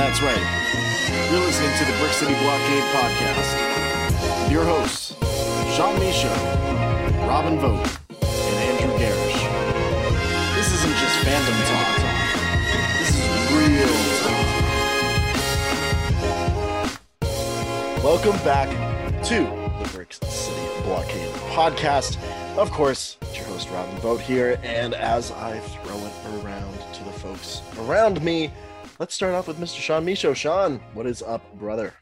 That's right. You're listening to the Brick City Blockade podcast. Your hosts, Sean Misha, Robin Vogt, and Andrew Garish. This isn't just fandom talk. This is real talk. Welcome back to the Brick City Blockade podcast. Of course, it's your host, Robin Vogt here. And as I throw it around to the folks around me, let's start off with Mr. Sean Micho. Sean, what is up, brother?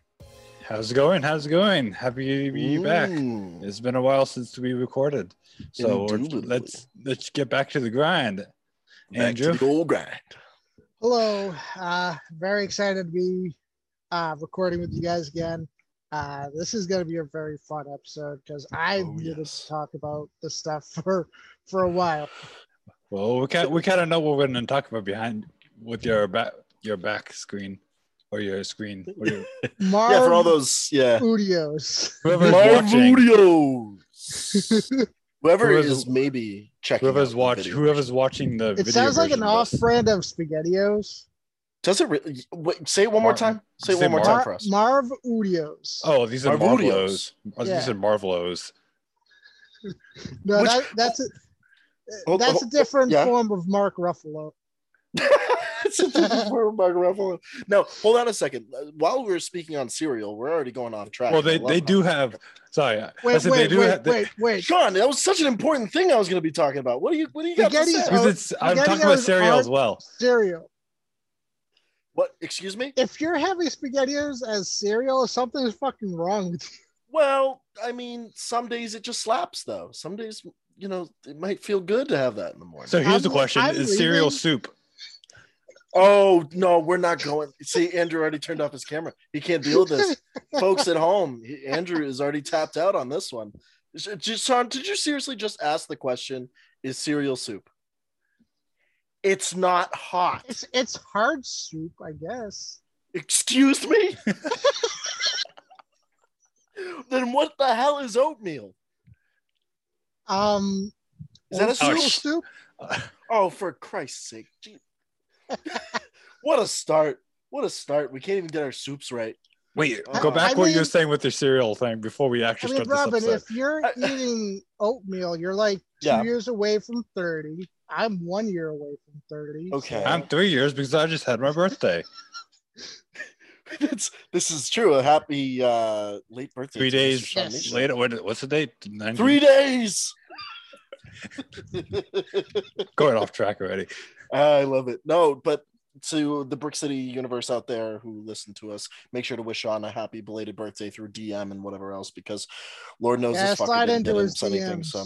How's it going? How's it going? Happy to be back. Mm, It's been a while since we recorded, so let's let's get back to the grind. back Andrew? to the old grind. Hello. Uh, very excited to be uh, recording with you guys again. Uh, this is going to be a very fun episode because I Oh, needed yes. to talk about this stuff for for a while. Well, we kind we kind of know what we're going to talk about behind with your back your back screen or your screen. Or your... Marv Yeah, for all those, yeah. Studios. Whoever's Marv watching, Videos. Whoever Whoever's- is maybe checking. whoever's out the watch, video whoever's watching the it video sounds like an version of this. off-brand of SpaghettiOs. Does it really? Wait, say it one more time. Say it say one more Mar- time for us. Marv Udios. Oh, these are Marvelios. Marvelos. Oh, Yeah. These are Marvelos. no, which- that, that's a that's oh, a different yeah. form of Mark Ruffalo. it's a different form of Mark Ruffalo. No, hold on a second. Uh, While we're speaking on cereal, we're already going off track. Well, they they do have. Sorry, I Wait, they wait, do wait, have. they- wait, wait. Sean, that was such an important thing I was going to be talking about. What do you What do you got to Spaghetti's say? Because Oh, it's, I'm talking about cereal as well. Cereal. What? Excuse me? If you're having SpaghettiOs as cereal, something's fucking wrong with you. Well, I mean, some days it just slaps, though. Some days, you know, it might feel good to have that in the morning. So here's I'm- the question: I'm Is cereal soup? Oh no, we're not going. See, Andrew already turned off his camera. He can't deal with this. Folks at home, Andrew is already tapped out on this one. Sean, did you seriously just ask the question? Is cereal soup? It's not hot. It's it's hard soup, I guess. Excuse me. then what the hell is oatmeal? Um, Is that a old soup? school soup? Oh, for Christ's sake! Gee. What a start! What a start! We can't even get our soups right. Wait, I- go back I what you were saying with the cereal thing before we I actually mean, start Robin, this episode. if you're eating oatmeal, you're like two Yeah. years away from thirty. I'm one year away from thirty. Okay. I'm three years because I just had my birthday. It's, this is true. A happy uh, late birthday. Three days Yes. Later. What, what's the date? 19? Three days. Going off track already. I love it. No, but to the Brick City universe out there who listen to us, make sure to wish Sean a happy belated birthday through DM and whatever else, because Lord knows Yeah, this fucker slide didn't into get him his anything. So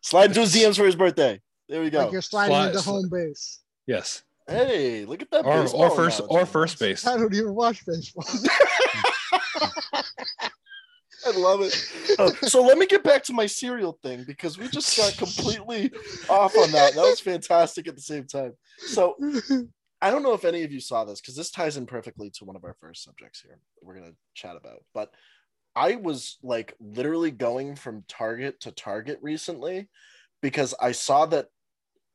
slide into his DMs for his birthday. There we go. Like you're sliding Slide- into sli- home base. Yes. hey, look at that. Or, or first or first base. I don't even watch baseball. I love it. Oh, so let me get back to my cereal thing because we just got completely off on that. That was fantastic at the same time. So I don't know if any of you saw this because this ties in perfectly to one of our first subjects here that we're going to chat about. But I was like literally going from Target to Target recently because I saw that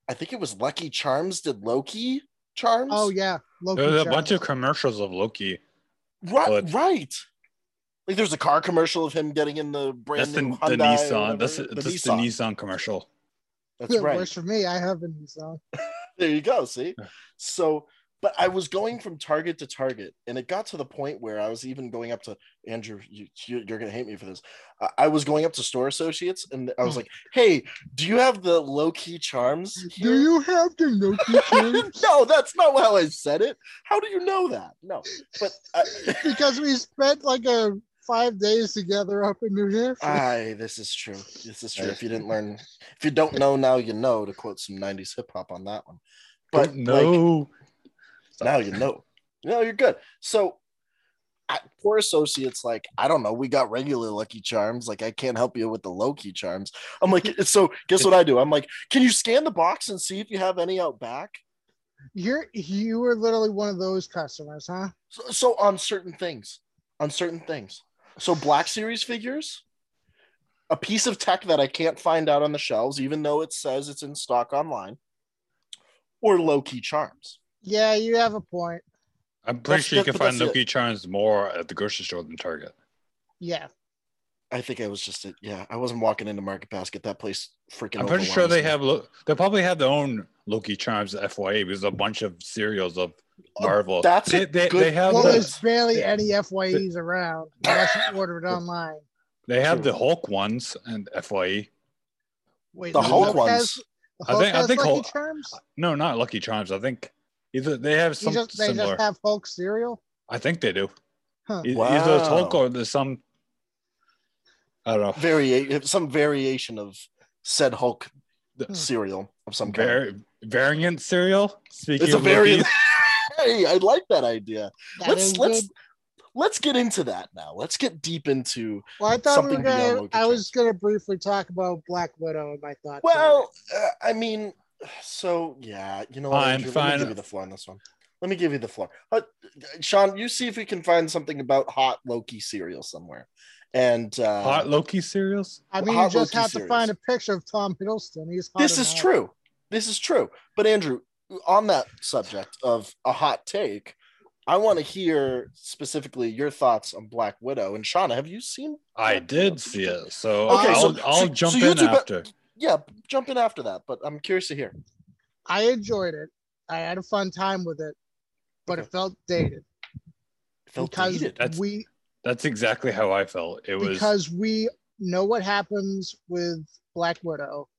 I think it was Lucky Charms did Loki Charms. oh yeah, Loki There's a Charms. bunch of commercials of Loki. right, but- right. Like there's a car commercial of him getting in the brand That's the, new the Hyundai or Nissan. That's, whatever. that's the Nissan commercial. That's It right. works for me. I have a Nissan. There you go. See, so but I was going from Target to Target, and it got to the point where I was even going up to Andrew. You, you, you're gonna hate me for this. I, I was going up to store associates, and I was hmm. like, "Hey, do you have the low key charms?" Do you have the low key Charms? no, that's not how I said it. How do you know that? No, but I, because we spent like a five days together up in New Hampshire. Aye, this is true. This is true. If you didn't learn, if you don't know now, you know. To quote some '90s hip hop on that one, but like, no. now you know. No, you're good. So, I, poor associates, like I don't know, we got regular Lucky Charms. Like I can't help you with the low key charms. I'm like, so guess what I do? I'm like, can you scan the box and see if you have any out back? You're you were literally one of those customers, huh? So, so on certain things, on certain things. So Black Series figures, a piece of tech that I can't find out on the shelves, even though it says it's in stock online, or low key charms. Yeah, you have a point. I'm pretty That's- sure you can but find that's it. Charms more at the grocery store than Target. Yeah. I think I was just a, yeah. I wasn't walking into Market Basket. That place freaking. I'm pretty sure they me. have. Lo- They probably have their own Lucky Charms FYA because a bunch of cereals of oh, Marvel. that's they, a they, good they have Well, the, there's barely the- any FYEs around unless you order it online. they have True. the Hulk ones and FYE. Wait, The Hulk Has, ones. the I Hulk think- I think Lucky Hulk- Charms? No, not Lucky Charms. I think either they have some just, they similar. just have Hulk cereal? I think they do. Huh. Either it's Hulk or there's some. I don't know. Varia- some variation of said Hulk The- cereal of some kind. Var- variant cereal. Speaking It's a of variant. Hey, I like that idea. That let's let's good. let's get into that now. Let's get deep into. Well, I thought we were gonna. I was gonna briefly talk about Black Widow and my thoughts. Well, uh, I mean, so yeah, you know, what, Fine, Andrew, Let me give you the floor on this one. Let me give you the floor. Uh, Sean, you see if we can find something about hot Loki cereal somewhere. And uh, hot Loki cereals. I mean, you just Loki have series. to find a picture of Tom Hiddleston. He's hot this is enough. true. This is true. But Andrew, on that subject of a hot take, I want to hear specifically your thoughts on Black Widow. And Shauna, have you seen? I Black Widow? did see it, so Okay, I'll, so- I'll so- jump so in two bet- after. Yeah, jump in after that. But I'm curious to hear. I enjoyed it. I had a fun time with it, but Okay. it felt dated It felt because dated. That's- we That's exactly how I felt. It was because we know what happens with Black Widow,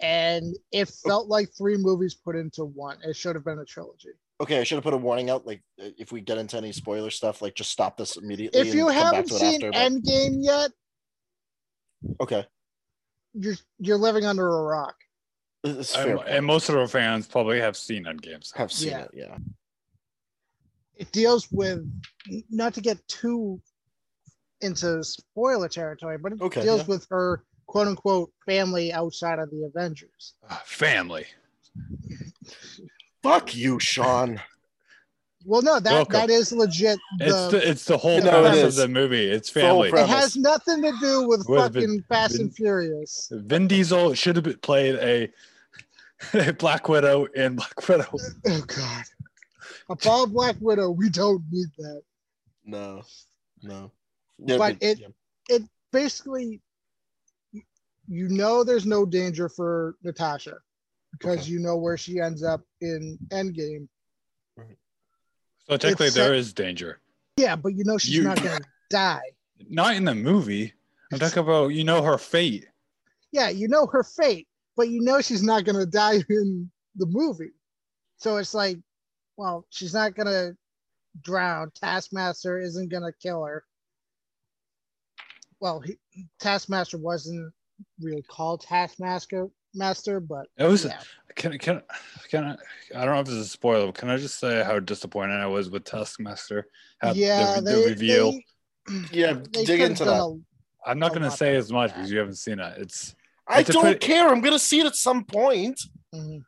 and it felt like three movies put into one. It should have been a trilogy. Okay, I should have put a warning out. Like, if we get into any spoiler stuff, like just stop this immediately. If and you haven't seen after, but- Endgame yet, okay, you're you're living under a rock. this is fair. and, and most of our fans probably have seen Endgames. have seen Yeah. it. Yeah. It deals with not to get too into spoiler territory, but it Okay, deals yeah. with her quote unquote family outside of the Avengers. Ah, Family. Fuck you, Sean. Well, no, that Welcome. that is legit. It's The, the it's the whole No, premise of the movie. It's family. it has nothing to do with, With fucking Vin- Fast Vin- and Furious. Vin Diesel should have played a, a Black Widow in Black Widow. Oh God. Above Black Widow, we don't need that. No, no. But it- yeah. Basically, you know there's no danger for Natasha because Okay. you know where she ends up in Endgame. Right. So technically, It's there is danger. Yeah, but you know she's You- not gonna die. Not in the movie. I'm talking about you know her fate. Yeah, you know her fate, but you know she's not gonna die in the movie. So it's like, well, she's not gonna drown. Taskmaster isn't gonna kill her. Well, he, Taskmaster wasn't really called Taskmaster, Master, but It was yeah, can can can I, I don't know if this is a spoiler. But can I just say how disappointed I was with Taskmaster? How yeah, the, they, the reveal. they- yeah. they dig into that. I'm not gonna say as much than because you haven't seen it. It's I It's don't pretty- care. I'm gonna see it at some point. a- mhm.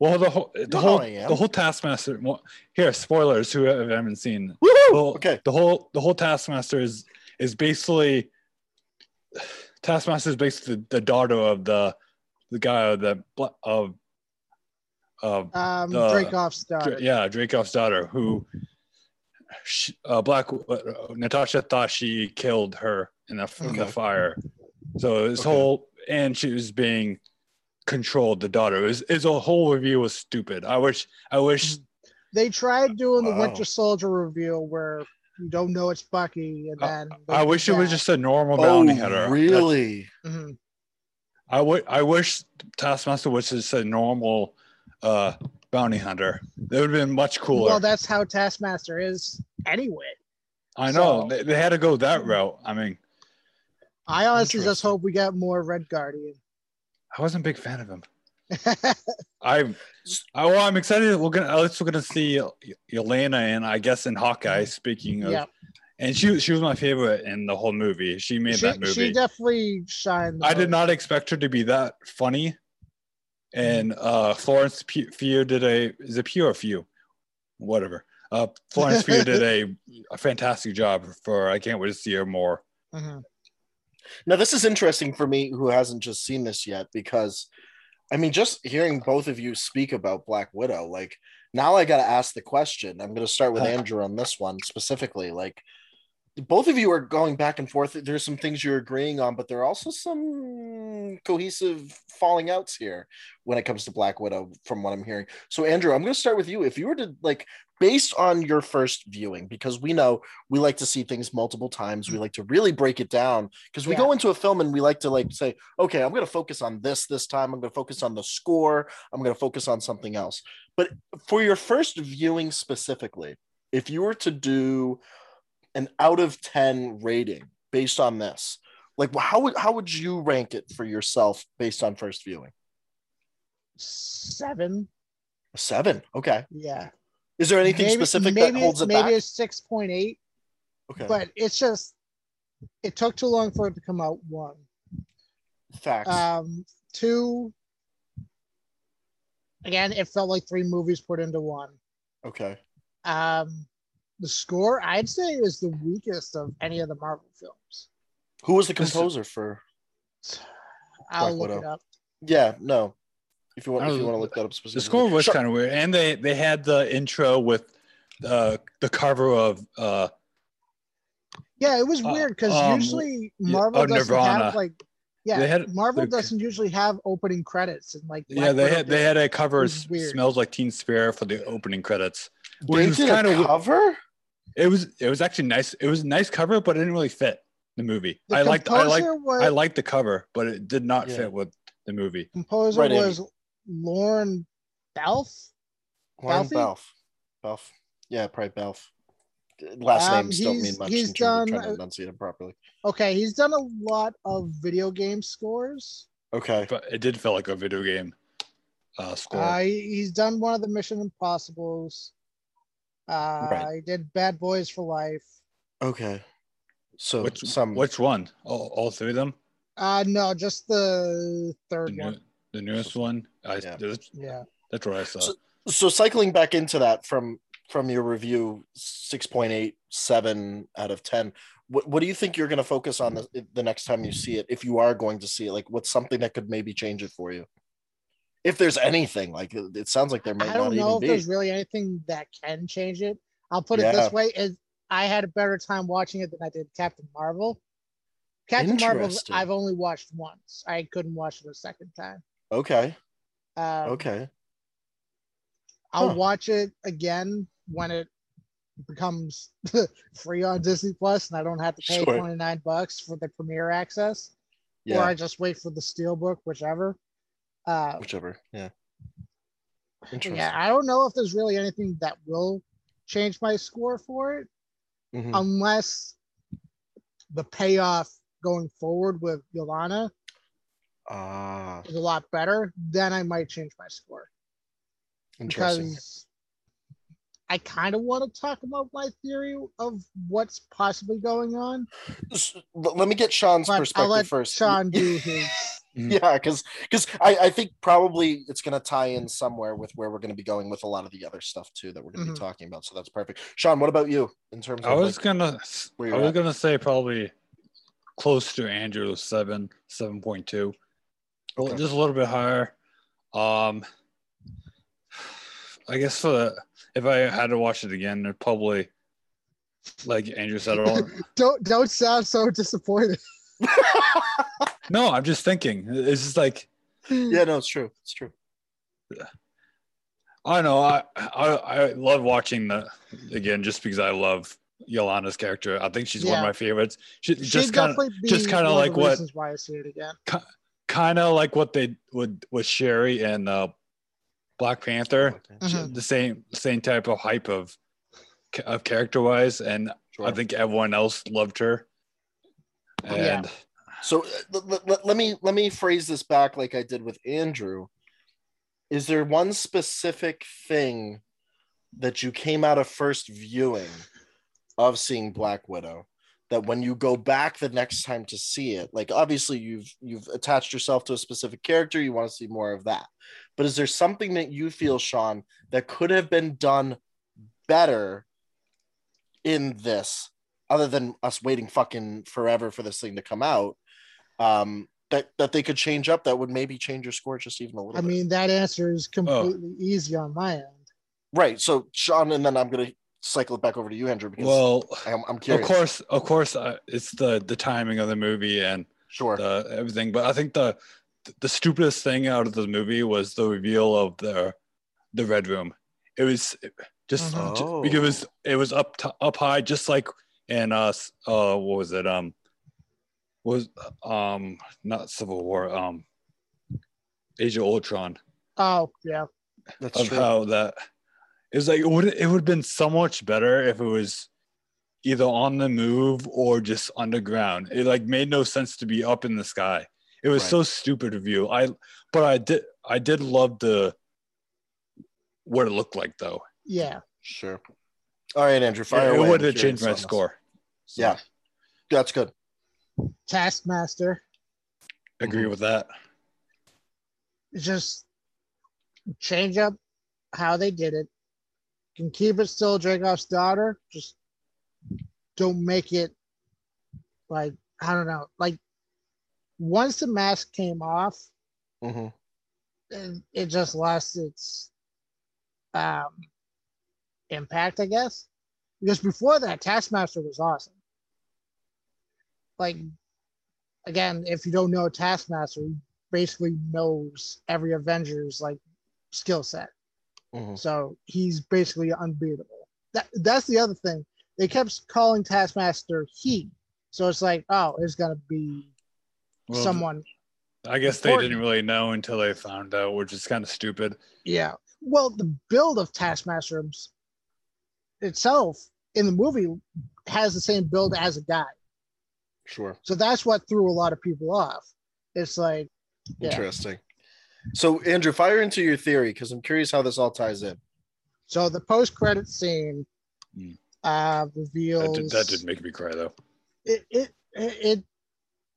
well the whole the know whole how I am. the whole Taskmaster. Well, here spoilers who haven't seen. Woo! The whole, Okay. The whole the whole Taskmaster is is basically Taskmaster is basically the, the daughter of the the guy of the of of Um, The- Dreykov's daughter. yeah Dreykov's daughter who she, uh, Black uh, Natasha thought she killed her in the, in the fire. So this Okay. whole and she was being controlled. The daughter is is a whole review was stupid. I wish I wish They tried doing the Wow. Winter Soldier reveal where you don't know it's Bucky, and then they I did wish it was just a normal bounty Oh, hunter. That's- really? Mhm. I would. I wish Taskmaster was just a normal uh, bounty hunter. That would have been much cooler. Well, that's how Taskmaster is anyway. I know so- they, they had to go that route. I mean, I honestly just hope we get more Red Guardian. I wasn't a big fan of him. I, I well, I'm excited. We're gonna. At least we're gonna see Yelena and I guess in Hawkeye. Speaking of, yeah, and she she was my favorite in the whole movie. She made she, that movie. she definitely shined. the I did not expect her to be that funny. And uh, Florence Pugh Few did a is it Pugh or Few, whatever. Uh, Florence Pugh did a, a fantastic job for. I can't wait to see her more. Mhm. Now this is interesting for me who hasn't just seen this yet because I mean, just hearing both of you speak about Black Widow, like now I got to ask the question. I'm going to start with uh-huh. Andrew on this one specifically. Like, both of you are going back and forth. There's some things you're agreeing on, but there are also some cohesive falling outs here when it comes to Black Widow, from what I'm hearing. So, Andrew, I'm going to start with you. If you were to, like, based on your first viewing, because we know we like to see things multiple times, we mm. like to really break it down because we Yeah. go into a film and we like to, like, say, okay, I'm going to focus on this this time. I'm going to focus on the score. I'm going to focus on something else. But for your first viewing specifically, if you were to do an out of 10 rating based on this, like how would how would you rank it for yourself based on first viewing? Seven. Seven. Okay. Yeah. Is there anything maybe, specific maybe, that holds it maybe back? a six point eight, Okay. but it's just it took too long for it to come out. One. Facts. Um, two. Again, it felt like three movies put into one. okay. Um, the score, I'd say, is the weakest of any of the Marvel films. Who was the composer for? I'll Black look it up. Yeah. No. If you want, if you Oh, want to look that up specifically. The score was Sure. kind of weird, and they they had the intro with uh, the cover of uh, Yeah, it was Uh, weird because um, usually yeah, Marvel oh, doesn't Nirvana. have like yeah, They had- Marvel the- doesn't usually have opening credits and like yeah they Widow had they had a cover was smells like Teen Spirit for the opening credits. They Which was did kind a of cover. it was it was actually nice. It was a nice cover, but it didn't really fit the movie. The I liked I liked was I liked the cover, but it did not Yeah. fit with the movie. composer Right, was Lorne Belf. Lorne Balfe? Belf. Belf. Yeah, probably Belf. Last Um, names don't mean much he's in terms of trying done, to enunciate them properly. Okay, he's done a lot of video game scores. Okay. But it did feel like a video game uh, score. Uh, he's done one of the Mission Impossibles. Uh, Right. He did Bad Boys for Life. Okay. So which some which one? All, all three of them? Uh, no, just the The, third new, one. the newest one. I Yeah. that's, Yeah. that's what I saw. So- so cycling back into that from from your review 6.87 out of 10 what, what do you think you're going to focus on the, the next time you see it if you are going to see it like what's something that could maybe change it for you if there's anything like it it sounds like there might be. I don't know even if be there's really anything that can change it. I'll put it Yeah. this way: is I had a better time watching it than I did Captain Marvel. Captain Marvel, I've only watched once. I couldn't watch it a second time. okay Um, okay I'll Huh. watch it again when it becomes free on Disney Plus, and I don't have to pay Sure. twenty nine bucks for the premiere access, Yeah. or I just wait for the Steelbook, whichever. Uh, whichever yeah interesting yeah, I don't know if there's really anything that will change my score for it. Mhm. unless the payoff going forward with Yelena ah is a lot better, then I might change my score. interesting Because I kind of want to talk about my theory of what's possibly going on, let me get sean's but I'll perspective let first Sean do his. yeah because because I, I think probably it's going to tie in somewhere with where we're going to be going with a lot of the other stuff too that we're going to Mhm. be talking about so that's perfect sean what about you in terms I of was like, gonna I you're was at. gonna say probably close to Andrew seven seven point two. Okay. Just a little bit higher. Um I guess for the, if I had to watch it again, it'd probably like Andrew said all Don't don't sound so disappointed. No, I'm just thinking. It's just like yeah no it's true it's true I don't know. I, I I love watching the again just because I love Yelena's character. I think she's one of my favorites. She, She'd just kind of just kinda like the what- why I see it again. Kind of like what they would with Shuri and uh, Black Panther. Mhm. The same same type of hype of of character wise, and Sure. I think everyone else loved her. Yeah. So uh, let, let, let me let me phrase this back like i did with andrew is there one specific thing that you came out of first viewing of seeing black widow that when you go back the next time to see it like obviously you've you've attached yourself to a specific character you want to see more of that but is there something that you feel sean that could have been done better in this other than us waiting fucking forever for this thing to come out um that that they could change up that would maybe change your score just even a little I bit? mean, that answer is completely easy on my end. right. So Sean, and then I'm gonna cycle it back over to you, Andrew, because Well, I'm, I'm of course, of course, uh, it's the the timing of the movie and Sure. the everything. But I think the the stupidest thing out of the movie was the reveal of the the red room. It was just ju- Oh. because it was it was up to, up high, just like in uh uh what was it um was um not Civil War um Age of Ultron Oh, yeah. That's of true. how that it was like it would it would have been so much better if it was either on the move or just underground. It like made no sense to be up in the sky. It was Right. so stupid of you. I but I did I did love the what it looked like though. Yeah. Sure. All right, Andrew. Fire it away. would I'm have changed my score. So, Yeah. That's good. Taskmaster. agree Mhm. with that. just change up how they did it. Can keep it still Dreykov's daughter. Just don't make it like I don't know. Like once the mask came off, hmm it, it just lost its um impact, I guess. Because before that, Taskmaster was awesome. Like again, if you don't know Taskmaster, he basically knows every Avengers like skill set. Hmm So he's basically unbeatable. That that's the other thing. They kept calling Taskmaster he. So it's like, oh, it's gonna be Well, someone. I guess they didn't really know until they found out, which is kind of stupid. Yeah. Well, the build of Taskmaster itself in the movie has the same build as a guy. Sure. So that's what threw a lot of people off. It's like, yeah. Interesting. So, Andrew, fire into your theory because I'm curious how this all ties in. So the post-credit scene Hmm. uh, That reveals did, that did make me cry though. it, it it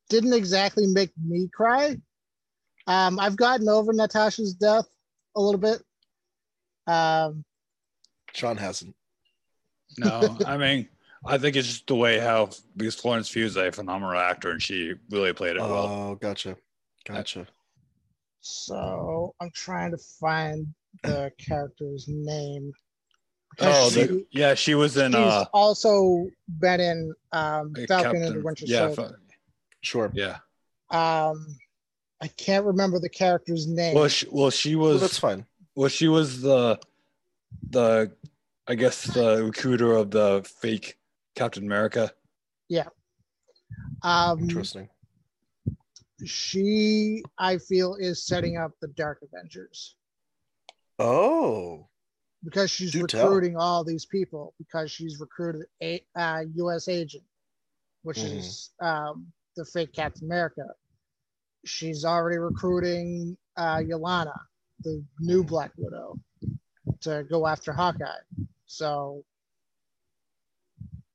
didn't exactly make me cry. Um, I've gotten over Natasha's death a little bit. Um, Sean hasn't. No, I mean, I think it's just the way how because Florence Pugh is a phenomenal actor and she really played it well. Oh, gotcha. Gotcha. So I'm trying to find the character's name. Oh, Because the, yeah, she was in she's uh, also been in um, Falcon and the Winter yeah, Soldier. fa- Sure. yeah. Um, I can't remember the character's name. Well, she, well, she Well, was that's fine. well, she was the the I guess the recruiter of the fake Captain America. Yeah. Um, Interesting. She, I feel, is setting up the Dark Avengers. Oh, because she's Do tell. recruiting all these people because she's recruited a uh, U.S. agent, which Mhm. is um, the fake Captain America. She's already recruiting uh, Yelena, the new Mhm. Black Widow, to go after Hawkeye. So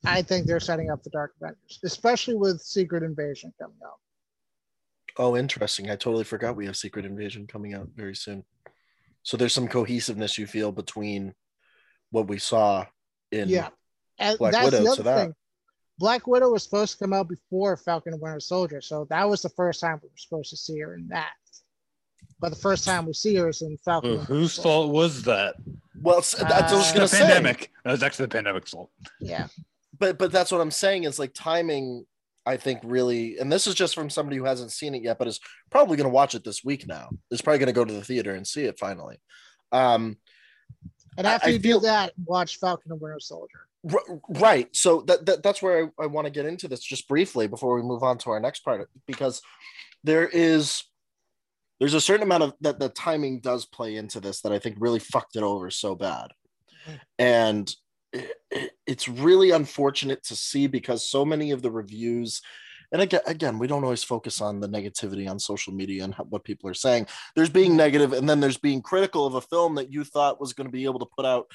I think they're setting up the Dark Avengers, especially with Secret Invasion coming out. Oh, interesting. I totally forgot we have Secret Invasion coming out very soon. So there's some cohesiveness you feel between what we saw in. Yeah, and Black that's Widow the to other that. thing. Black Widow was supposed to come out before Falcon and Winter Soldier, so that was the first time we were supposed to see her in that. But the first time we see her is in Falcon. Who- and Winter whose Soldier. fault was that? Well, it's- that's what I was Uh, gonna the say. pandemic. That was actually the pandemic's fault. Yeah, but but that's what I'm saying is like timing. I think really, and this is just from somebody who hasn't seen it yet, but is probably going to watch it this week now. Is probably going to go to the theater and see it finally. Um, and after I you feel- do that, watch Falcon and Winter Soldier. r- right. So that, that that's where I, I want to get into this just briefly before we move on to our next part, because there is there's a certain amount of that the timing does play into this that I think really fucked it over so bad, and it, it- it's really unfortunate to see because so many of the reviews and again, again we don't always focus on the negativity on social media and how, what people are saying. There's being negative and then there's being critical of a film that you thought was going to be able to put out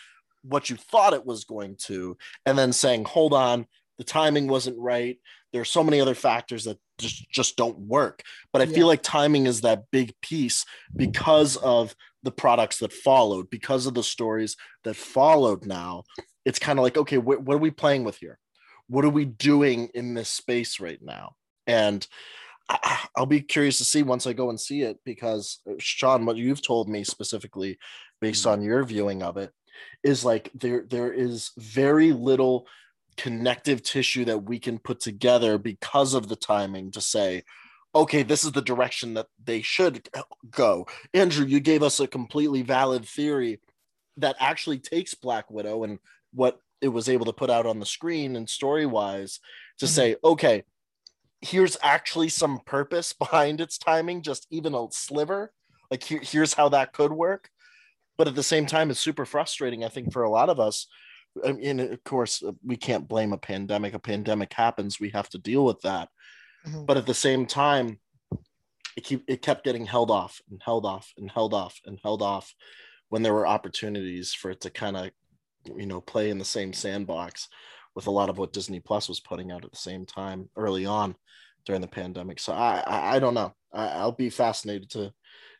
what you thought it was going to and then saying hold on the timing wasn't right. There's so many other factors that just just don't work. But i Yeah. feel like timing is that big piece because of the products that followed because of the stories that followed now it's kind of like okay wh- what are we playing with here? What are we doing in this space right now? And I, I'll be curious to see once I go and see it because uh, Sean, what you've told me specifically, based on your viewing of it, is like there there is very little connective tissue that we can put together because of the timing to say okay this is the direction that they should go. Andrew you gave us a completely valid theory that actually takes black widow and what it was able to put out on the screen and story wise to Mhm. say okay here's actually some purpose behind its timing just even a sliver. Like here, here's how that could work. But at the same time it's super frustrating i think for a lot of us. I mean, of course uh, we can't blame a pandemic. A pandemic happens. We have to deal with that. Mhm. but at the same time it keep it kept getting held off and held off and held off and held off when there were opportunities for it to kind of you know play in the same sandbox with a lot of what disney plus was putting out at the same time early on during the pandemic. So i i, I don't know. I, i'll be fascinated to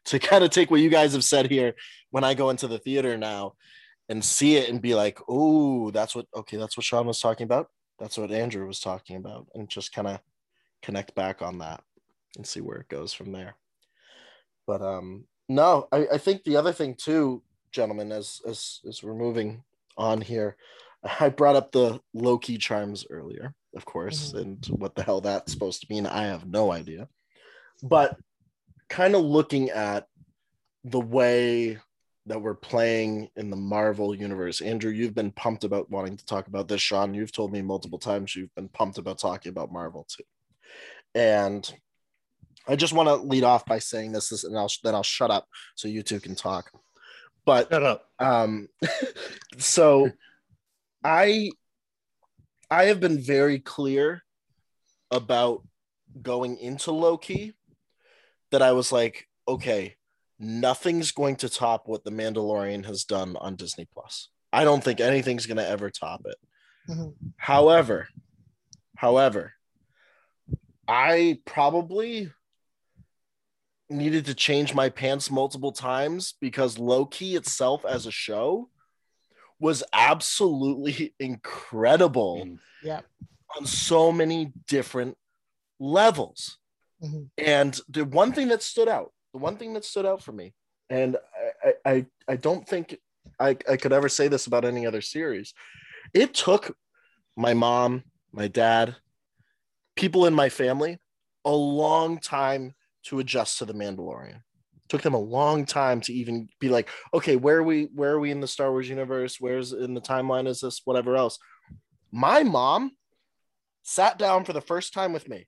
to kind of take what you guys have said here when i go into the theater now and see it and be like oh that's what okay that's what sean was talking about. That's what andrew was talking about and just kind of connect back on that and see where it goes from there. But um no, I, I think the other thing too, gentlemen, as as as we're moving on here, I brought up the Loki charms earlier, of course, Mhm. and what the hell that's supposed to mean, I have no idea. But kind of looking at the way that we're playing in the Marvel universe. Andrew, you've been pumped about wanting to talk about this. Sean, you've told me multiple times you've been pumped about talking about Marvel too. And I just want to lead off by saying this, this and I'll, then I'll shut up so you two can talk. But Shut up. um, so I I have been very clear about going into Loki that I was like, okay, nothing's going to top what the Mandalorian has done on Disney Plus. I don't think anything's going to ever top it. Mhm. However, however, I probably needed to change my pants multiple times because Loki itself as a show was absolutely incredible Mm. Yeah. on so many different levels. Mhm. And the one thing that stood out, the one thing that stood out for me, and I I, I, I don't think I, I could ever say this about any other series. It took my mom, my dad, people in my family a long time to adjust to the Mandalorian. took them a long time to even be like, okay, where are we where are we in the Star Wars universe? Where's in the timeline is this? Whatever else. My mom sat down for the first time with me,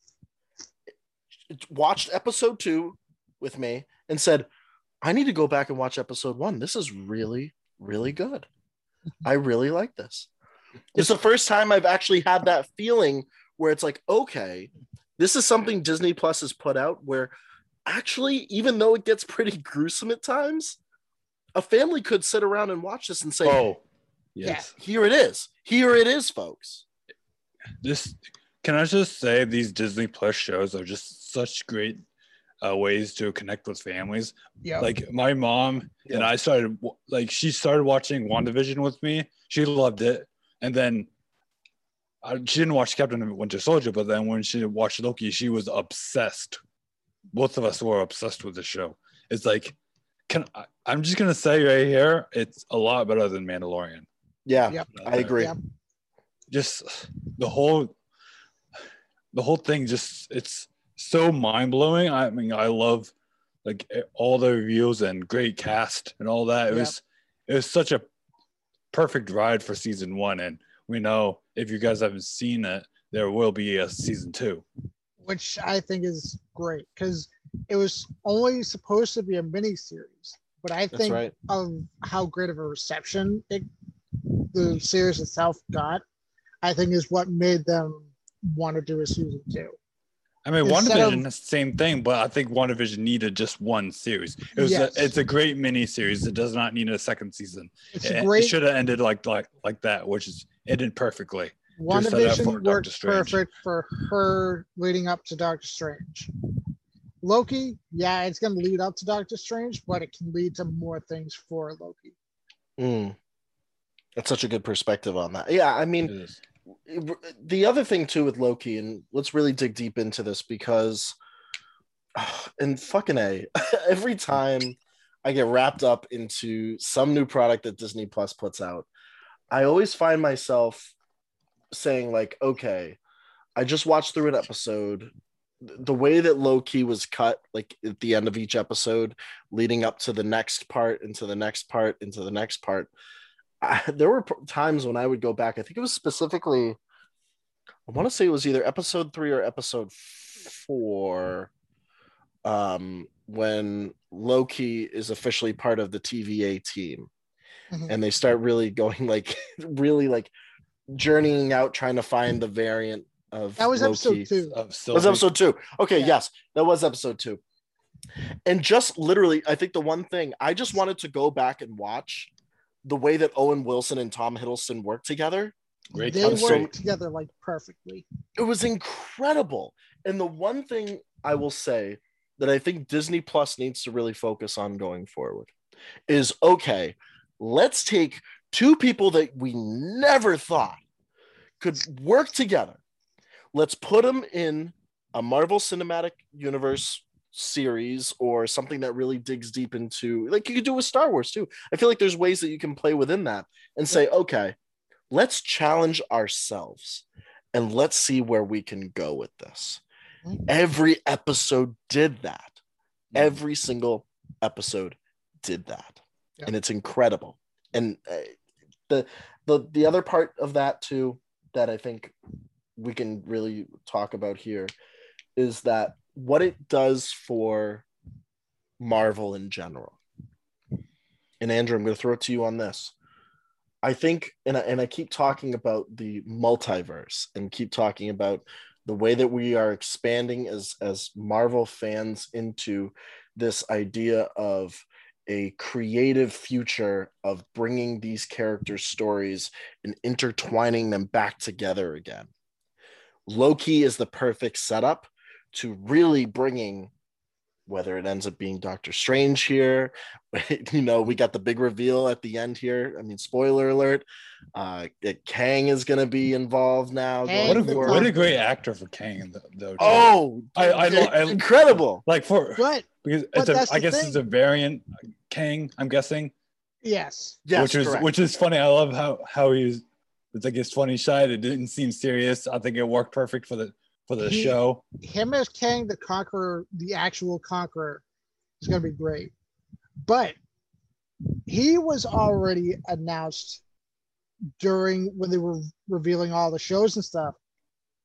watched episode two with me, and said, I need to go back and watch episode one. This is really, really good. I really like this. It's the first time I've actually had that feeling where it's like, okay, this is something Disney Plus has put out where actually, even though it gets pretty gruesome at times, a family could sit around and watch this and say, Oh, yes. here it is. Here it is, folks. This can I just say these Disney Plus shows are just such great uh, ways to connect with families. Yeah. Like my mom and I started like she started watching WandaVision with me. She loved it, and then I, she didn't watch Captain Winter Soldier. But then when she watched Loki, she was obsessed. Both of us were obsessed with the show. It's like, can I, I'm just gonna say right here, it's a lot better than Mandalorian. Yeah, Yep. I agree. Yeah. just the whole the whole thing just it's so mind-blowing i mean i love like all the reviews and great cast and all that it Yeah. was it was such a perfect ride for season one and we know if you guys haven't seen it there will be a season two which I think is great because it was only supposed to be a mini series, but I That's think right. of how great of a reception it, the series itself got, I think is what made them want to do a season two. i mean Instead WandaVision of- is same thing but i think WandaVision needed just one series it was Yes. a, it's a great mini series it does not need a second season It's it, a it should have ended like like like that which is ended perfectly Just set up for WandaVision worked perfect for her leading up to Doctor Strange. Loki, yeah, it's going to lead up to Doctor Strange, but it can lead to more things for Loki. Mm. That's such a good perspective on that. Yeah, I mean, the other thing too with Loki, and let's really dig deep into this because and fucking a every time I get wrapped up into some new product that Disney Plus puts out, I always find myself saying like, okay, I just watched through an episode. The way that Loki was cut, like at the end of each episode, leading up to the next part, into the next part, into the next part. I, there were times when I would go back. I think it was specifically, I want to say it was either episode three or episode four, um, when Loki is officially part of the TVA team Mhm. and they start really going like really like journeying out trying to find the variant of That was Loki. episode two. Of That was episode two. Okay, Yeah. yes, that was episode two. And just literally, I think the one thing I just wanted to go back and watch the way that Owen Wilson and Tom Hiddleston work together. Great they I'm work so- together like perfectly. It was incredible. And the one thing I will say that I think Disney Plus needs to really focus on going forward is okay, let's take two people that we never thought could work together. Let's put them in a Marvel Cinematic Universe series or something that really digs deep into like you could do with Star Wars too. I feel like there's ways that you can play within that and say, okay, let's challenge ourselves and let's see where we can go with this. Mhm. Every episode did that. Every single episode did that. Yeah. And it's incredible. And uh, the the the other part of that too that I think we can really talk about here is that what it does for Marvel in general. And Andrew, I'm going to throw it to you on this. I think, and I, and I keep talking about the multiverse and keep talking about the way that we are expanding as as Marvel fans into this idea of a creative future of bringing these characters' stories and intertwining them back together again. Loki is the perfect setup to really bringing whether it ends up being Doctor Strange here, you know, we got the big reveal at the end here. I mean, spoiler alert, uh, that Kang is going to be involved now. What a, going the forward. what a great actor for Kang, though. too. Oh, I- I- it's I- incredible. like for what? because but it's a, that's I guess thing. it's a variant Kang. I'm guessing, yes, Yes, which is correct. which is funny. I love how how he's it's like his funny side. It didn't seem serious. I think it worked perfect for the for the He- show. him as Kang the Conqueror, the actual Conqueror, is going to be great. But he was already announced during when they were revealing all the shows and stuff.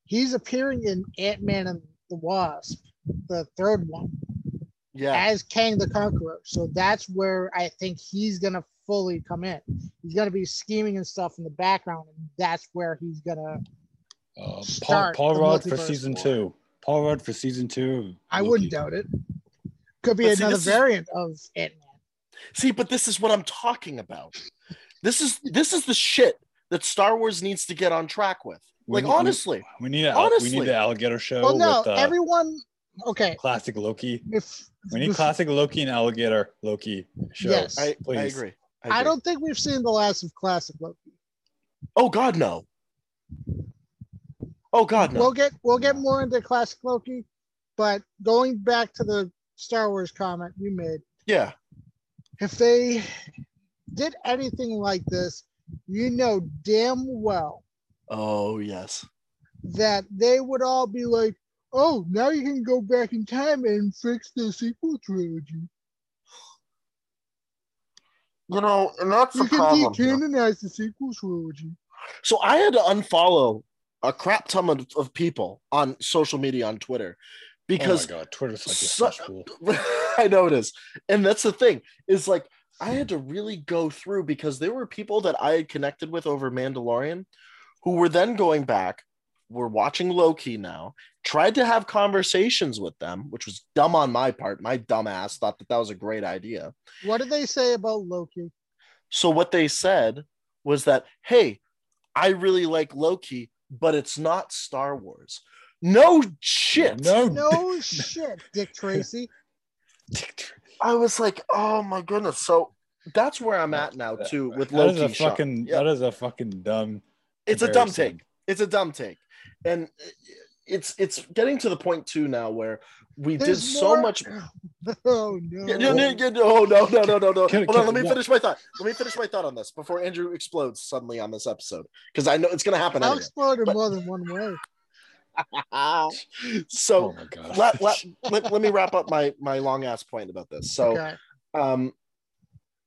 He's appearing in Ant Man and the Wasp, the third one, yeah. as Kang the Conqueror. So that's where I think he's going to fully come in. He's going to be scheming and stuff in the background, and that's where he's going to. Uh, Paul Start Paul Rudd for season war. two. Paul Rudd for season two. I Loki. wouldn't doubt it. Could be But see, another is- variant of Ant Man. See, but this is what I'm talking about. This is this is the shit that Star Wars needs to get on track with. We Like need- we- honestly, We need a, we Honestly. need the alligator show Well, no, with uh, everyone. Okay, classic Loki. if We need if- classic Loki and alligator Loki show. Yes. I, I agree. I, I don't think we've seen the last of classic Loki. Oh God, no. Oh God, no. We'll get we'll get more into classic Loki, but going back to the Star Wars comment you made, yeah. if they did anything like this, you know damn well Oh yes. that they would all be like, "Oh, now you can go back in time and fix the sequel trilogy. You know, and that's You the can problem. here. decanonize the sequel trilogy." So I had to unfollow a crap ton of, of people on social media on Twitter because oh my god, Twitter's like so- a cesspool. I know it is. And that's the thing is like I had to really go through because there were people that I had connected with over Mandalorian who were then going back, were watching Loki now, tried to have conversations with them, which was dumb on my part. My dumb ass thought that that was a great idea. What did they say about Loki? So what they said was that, hey, I really like Loki, but it's not Star Wars. No shit. No, No shit, Dick Tracy. I was like, oh my goodness. So that's where I'm at now too with That is Loki. a Sean. fucking Yeah, that is a fucking dumb. it's a dumb take. It's a dumb take. And it's it's getting to the point too now where we did so more- much. Oh no. Yeah, yeah, yeah, yeah, no, no, no, no, no, no. Can- Hold on, let me what- finish my thought. Let me finish my thought on this before Andrew explodes suddenly on this episode because I know it's going to happen. I'll Anyway. explode in But- more than one way. so oh let, let, let, let me wrap up my my long ass point about this. So okay. um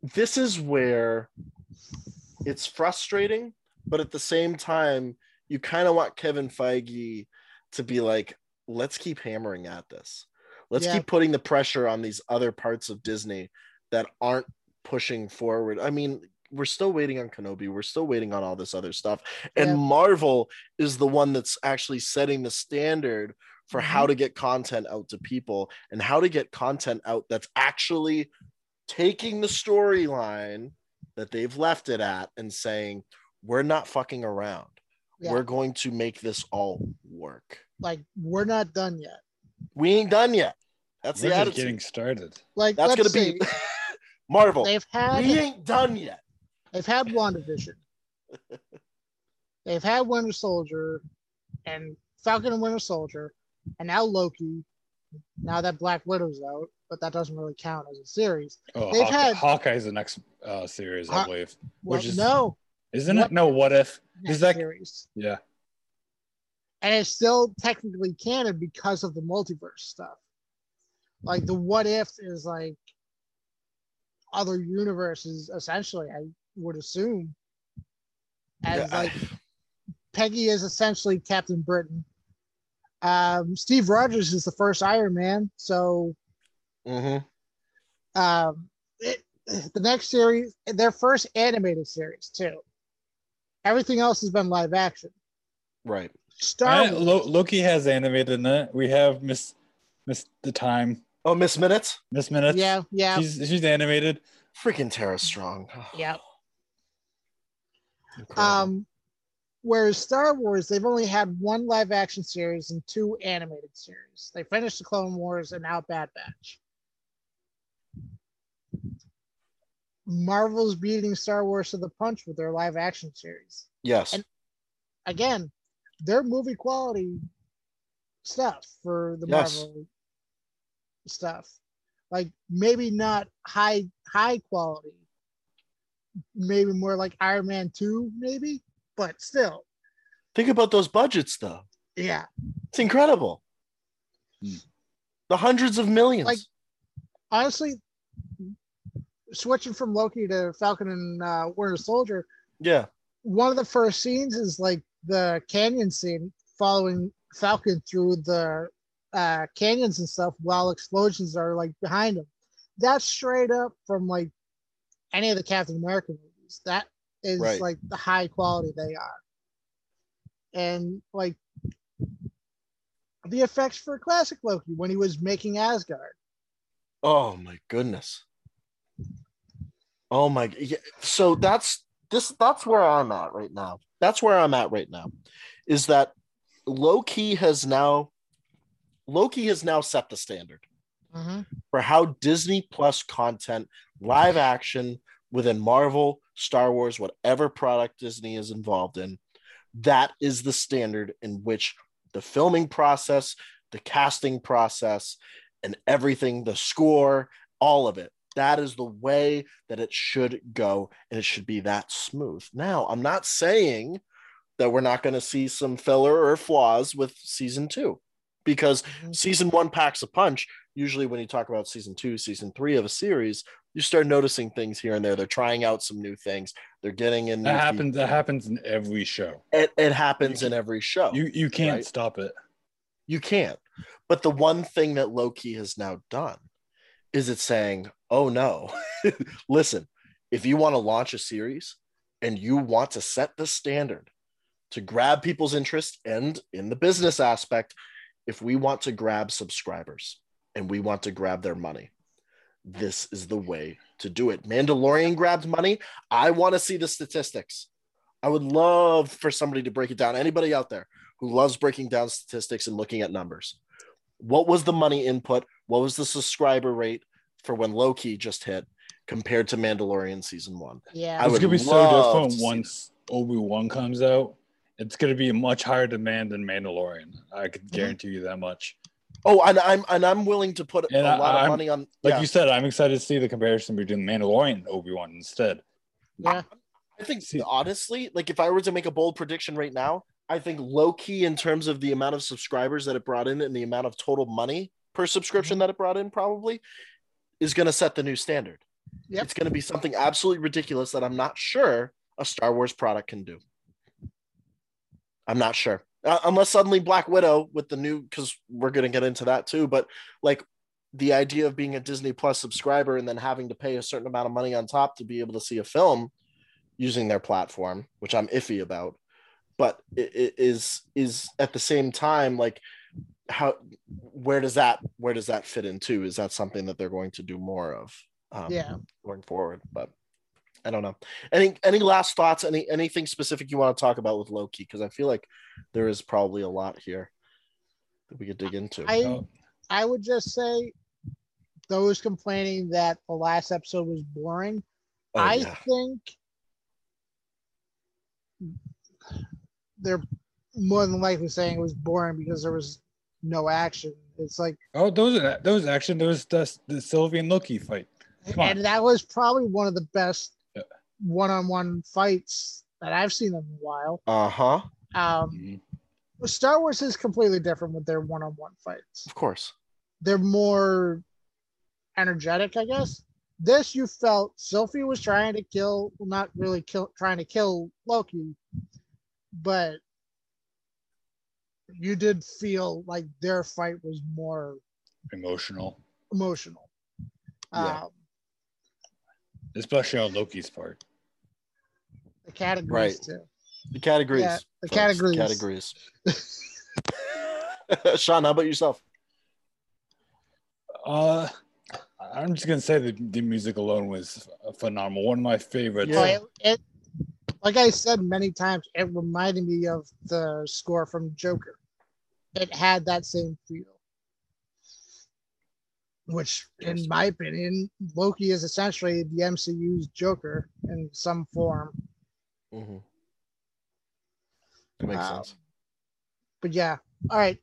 this is where it's frustrating, but at the same time, you kind of want Kevin Feige to be like, let's keep hammering at this. Let's Yeah. keep putting the pressure on these other parts of Disney that aren't pushing forward. I mean, we're still waiting on Kenobi. We're still waiting on all this other stuff. And Yeah. Marvel is the one that's actually setting the standard for Mm-hmm. how to get content out to people and how to get content out that's actually taking the storyline that they've left it at and saying, we're not fucking around. Yeah. We're going to make this all work. Like we're not done yet. We ain't done yet. That's We're the just attitude. getting started. Like That's gonna be Marvel. they've had We ain't done yet. they've had WandaVision. they've had Winter Soldier and Falcon and Winter Soldier, and now Loki. Now that Black Widow's out, but that doesn't really count as a series. Oh, They've Hawkeye, had- Hawkeye's the next uh, series, I believe. Well, Which is- no Isn't What- it? No, what if? Is that series, yeah? and it's still technically canon because of the multiverse stuff. Like the what if is like other universes, essentially. I would assume, as Yeah, like Peggy is essentially Captain Britain. Um, Steve Rogers is the first Iron Man, so Mhm. um, it, the next series, their first animated series too. Everything else has been live action. Right. Star Wars, Lo- Loki has animated in it. We have Miss Miss the Time, Oh, Miss Minutes? Miss Minutes. yeah, yeah, She's she's animated. Freaking Tara Strong. yep. Incredible. Um, whereas Star Wars, they've only had one live action series and two animated series. They finished the Clone Wars and now Bad Batch. Marvel's beating Star Wars to the punch with their live action series. yes. and- Again, they're movie quality stuff for the Yes. Marvel stuff. Like maybe not high high quality, maybe more like Iron Man 2, maybe, but still, Think about those budgets, though. yeah. It's incredible. Hmm. The hundreds of millions. Like- honestly, switching from Loki to Falcon and uh, Winter Soldier, yeah. one of the first scenes is like the canyon scene following Falcon through the uh, canyons and stuff while explosions are like behind him. That's straight up from like any of the Captain America movies. That is Right. like the high quality they are. And like the effects for classic Loki when he was making Asgard. Oh my goodness. Oh my. Yeah. So that's this. That's where I'm at right now. That's where I'm at right now. Is that Loki has now. Loki has now set the standard mm-hmm. for how Disney Plus content, live action within Marvel, Star Wars, whatever product Disney is involved in, that is the standard in which the filming process, the casting process, and everything, the score, all of it, that is the way that it should go. And it should be that smooth. Now, I'm not saying that we're not going to see some filler or flaws with season two because Mhm. season one packs a punch. Usually, when you talk about season two, season three of a series, you start noticing things here and there. They're trying out some new things. They're getting in. That happens. That happens in every show. It, it happens in every show. You you can't Right. stop it. You can't. But the one thing that Loki has now done is it saying, oh no, listen, if you want to launch a series and you want to set the standard to grab people's interest and in the business aspect, if we want to grab subscribers and we want to grab their money, this is the way to do it. Mandalorian grabbed money. I want to see the statistics. I would love for somebody to break it down. Anybody out there who loves breaking down statistics and looking at numbers. What was the money input? What was the subscriber rate for when Loki just hit compared to Mandalorian season one? Yeah. I It's gonna be so different once Obi Wan comes out it's going to be a much higher demand than Mandalorian. I could Mhm. guarantee you that much. Oh, and I'm and I'm willing to put And a I- lot of I'm- money on. Like yeah. you said, I'm excited to see the comparison between Mandalorian and Obi Wan instead. Yeah. I think See- honestly, like if I were to make a bold prediction right now, I think Loki in terms of the amount of subscribers that it brought in and the amount of total money per subscription that it brought in, probably is going to set the new standard. Yep. It's going to be something absolutely ridiculous that I'm not sure a Star Wars product can do. I'm not sure. Uh, unless suddenly Black Widow with the new, because we're going to get into that too. But like the idea of being a Disney Plus subscriber and then having to pay a certain amount of money on top to be able to see a film using their platform, which I'm iffy about, but it, it is is at the same time like how where does that where does that fit into? Is that something that they're going to do more of? Um, Yeah. going forward, but I don't know. Any any last thoughts? Any anything specific you want to talk about with Loki? Because I feel like there is probably a lot here that we could dig into. I Oh, I would just say those complaining that the last episode was boring. Oh, I yeah. think they're more than likely saying it was boring because there was no action. It's like, oh, those are those action. There was the, the Sylvie and Loki fight. And that was probably one of the best Yeah. one-on-one fights that I've seen in a while. Uh huh. Um, Mhm. Star Wars is completely different with their one-on-one fights. Of course. They're more energetic, I guess. This you felt Sylvie was trying to kill, well, not really kill, trying to kill Loki, but you did feel like their fight was more Emotional, emotional. Yeah. Um, especially on Loki's part. the categories Right. too. The categories. Yeah, the folks, categories. Categories. Sean, how about yourself? Uh, I'm just gonna say the, the music alone was phenomenal. One of my favorites. Yeah. Oh, it, it, like I said many times, it reminded me of the score from Joker. It had that same feel. Which, in my opinion, Loki is essentially the MCU's Joker in some form. Mm-hmm. That makes Um, sense. But yeah, all right.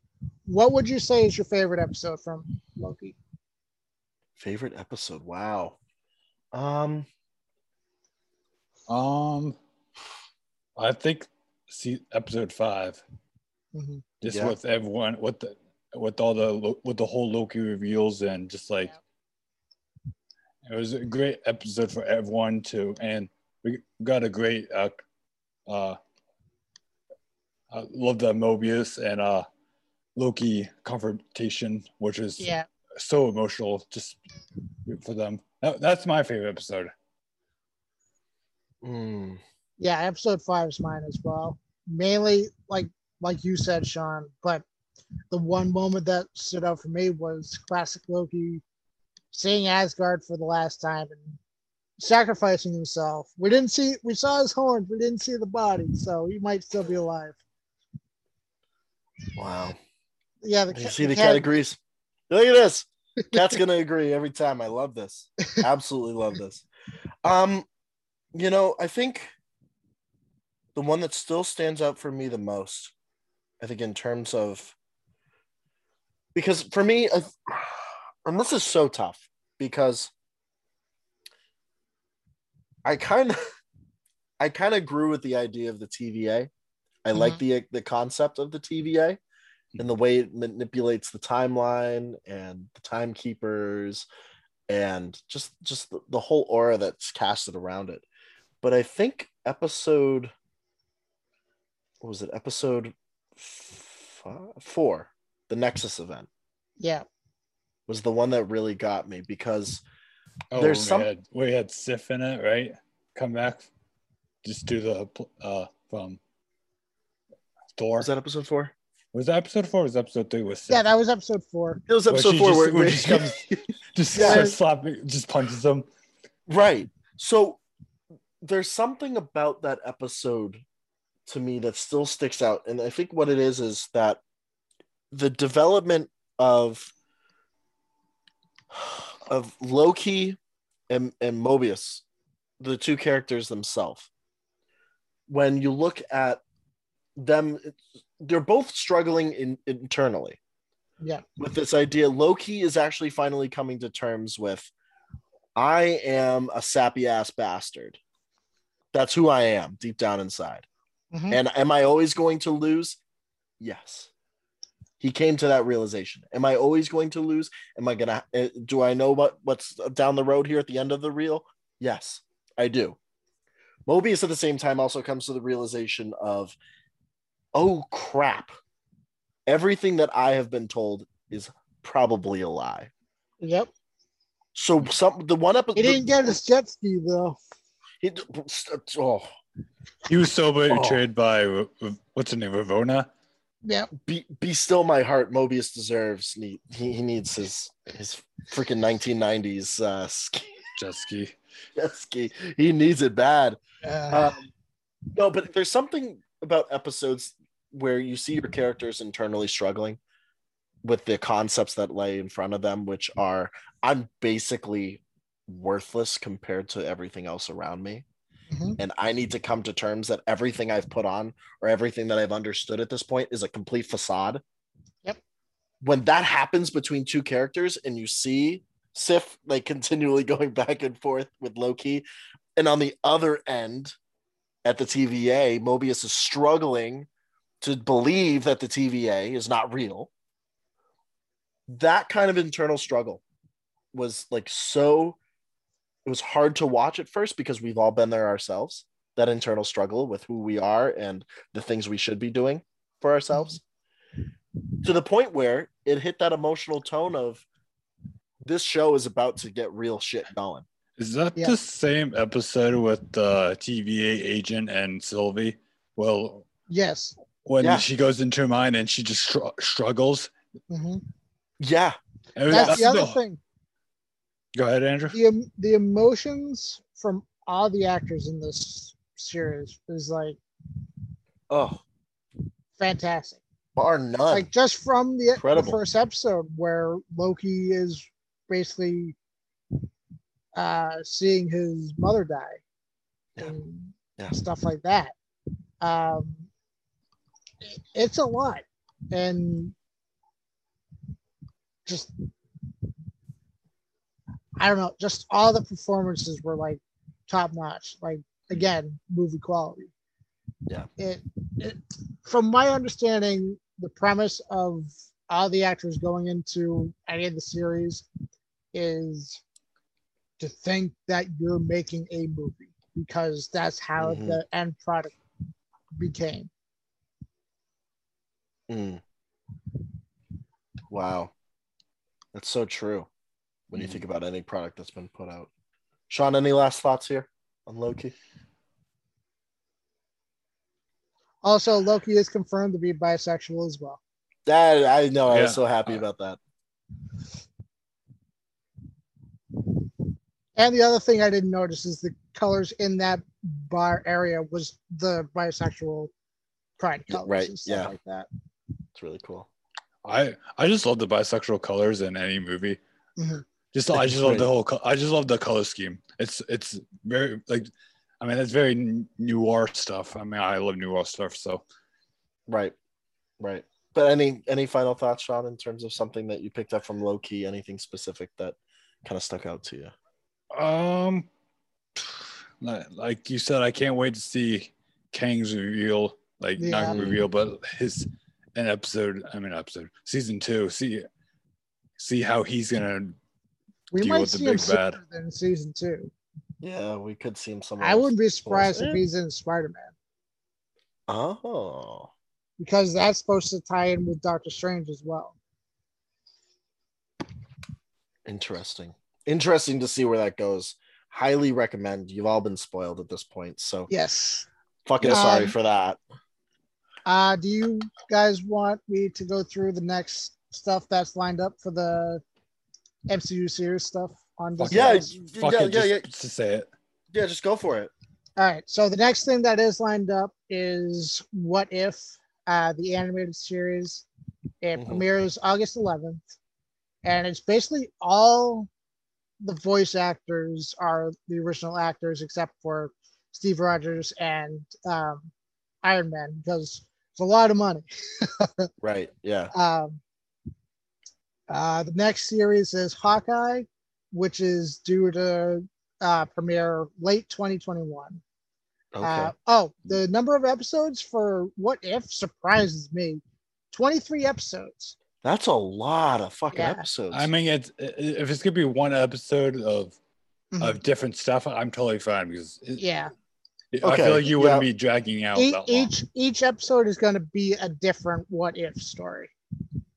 What would you say is your favorite episode from Loki? Favorite episode? Wow. Um. Um, I think see episode five. Mhm. Just Yeah. with everyone, with the with all the with the whole Loki reveals and just like it was a great episode for everyone too, and we got a great uh uh. I love the Mobius and uh Loki confrontation, which is Yeah, so emotional just for them. That, that's my favorite episode. mm, yeah. Episode five is mine as well. Mainly, like like you said, Sean. But the one moment that stood out for me was classic Loki seeing Asgard for the last time and sacrificing himself. We didn't see. We saw his horns. We didn't see the body, so he might still be alive. wow. Yeah, the, You see the cat- categories? Look at this. Cat's gonna agree every time. I love this. Absolutely love this. Um, you know, I think the one that still stands out for me the most, I think, in terms of because for me, I, and this is so tough because I kind of, I kind of grew with the idea of the TVA. I mm-hmm. like the the concept of the TVA and the way it manipulates the timeline and the timekeepers and just just the, the whole aura that's casted around it but i think episode what was it episode f- four the nexus event Yeah, was the one that really got me because Oh, There's we some- had we had Sif in it, right? Come back, just do the uh from Thor. was that episode four Was that episode four? Or was episode three? Was yeah. That was episode four. it was episode she four just- where, where where she comes- just Yeah. starts slapping, just punches him. Right. So there's something about that episode to me that still sticks out. And I think what it is is that the development of of Loki and, and Mobius, the two characters themselves, when you look at them they're both struggling in, internally Yeah. with this idea loki is actually finally coming to terms with i am a sappy ass bastard that's who i am deep down inside Mhm. and am i always going to lose? Yes. He came to that realization. Am i always going to lose? Am i gonna uh, do i know what what's down the road here at the end of the reel? Yes i do. Mobius at the same time also comes to the realization of oh crap. Everything that i have been told is probably a lie. Yep. so some the one episode He didn't get his jet ski though. He oh He was so Oh. betrayed by uh, what's her name, Ravonna. Yeah, be, be still my heart mobius deserves. Need he, he needs his his freaking 1990s uh ski, Jet ski. jet ski. He needs it bad. Uh, um, no but there's something about episodes where you see your characters internally struggling with the concepts that lay in front of them which are i'm basically worthless compared to everything else around me mhm. and I need to come to terms that everything I've put on or everything that I've understood at this point is a complete facade. Yep. When that happens between two characters and you see Sif like continually going back and forth with Loki, and on the other end at the TVA, Mobius is struggling to believe that the TVA is not real. That kind of internal struggle was like so it was hard to watch at first because we've all been there ourselves that internal struggle with who we are and the things we should be doing for ourselves to the point where it hit that emotional tone of this show is about to get real shit going Is that Yeah. the same episode with the TVA agent and Sylvie? Well, yes. when Yeah. she goes into her mind and she just str- struggles. Mhm. yeah And That's the other the- thing. Go ahead, Andrew. The the emotions from all the actors in this series is like oh fantastic. bar none Like just from the, the first episode where Loki is basically uh seeing his mother die Yeah. and Yeah. stuff like that. Um it- it's a lot. And just I don't know, just all the performances were like top notch. Like again, movie quality. Yeah. It, it from my understanding, the premise of all the actors going into any of the series is to think that you're making a movie because that's how Mhm. the end product became. Mm. wow that's so true when you Mm. think about any product that's been put out sean any last thoughts here on loki Also, Loki is confirmed to be bisexual as well. that i know i Yeah. was so happy about that And the other thing I didn't notice is the colors in that bar area was the bisexual pride Yeah, colors right, and stuff yeah. like that. it's really cool I I just love the bisexual colors in any movie. Mhm. Just I just love the whole. I just love the color scheme. It's it's very like, I mean, it's very n- noir stuff. I mean, I love noir stuff. So Right, right. But any any final thoughts, Sean, in terms of something that you picked up from Loki? Anything specific that kind of stuck out to you? um, like, like you said, I can't wait to see Kang's reveal. Like not reveal, but his an episode. I mean, episode season two. See see how he's gonna. We Deal might with the see him big bad. sooner than season two. Yeah, we could see him somewhere. I wouldn't be surprised if he's in Spider Man Oh, because that's supposed to tie in with Doctor Strange as well. interesting. Interesting to see where that goes. Highly recommend. You've all been spoiled at this point, so Yes. fucking Um, sorry for that. Uh, do you guys want me to go through the next stuff that's lined up for the MCU series stuff on Fuck Disney? Yeah, Fuck yeah, it, yeah, just, yeah, to say it. yeah. Just go for it. All right. So the next thing that is lined up is What If, uh, the animated series. It Mhm. premieres August 11th, and it's basically all the voice actors are the original actors except for Steve Rogers and um, Iron Man because it's a lot of money. Right. Yeah. Um, uh, the next series is Hawkeye, which is due to uh, premiere late 2021. Okay. Uh, oh, the number of episodes for What If surprises me. 23 episodes. That's a lot of fucking Yeah. episodes. I mean, it's if it's gonna be one episode of Mhm. of different stuff, I'm totally fine because it, Yeah. I Okay, feel like you wouldn't be dragging out E- that each each episode is going to be a different What If story.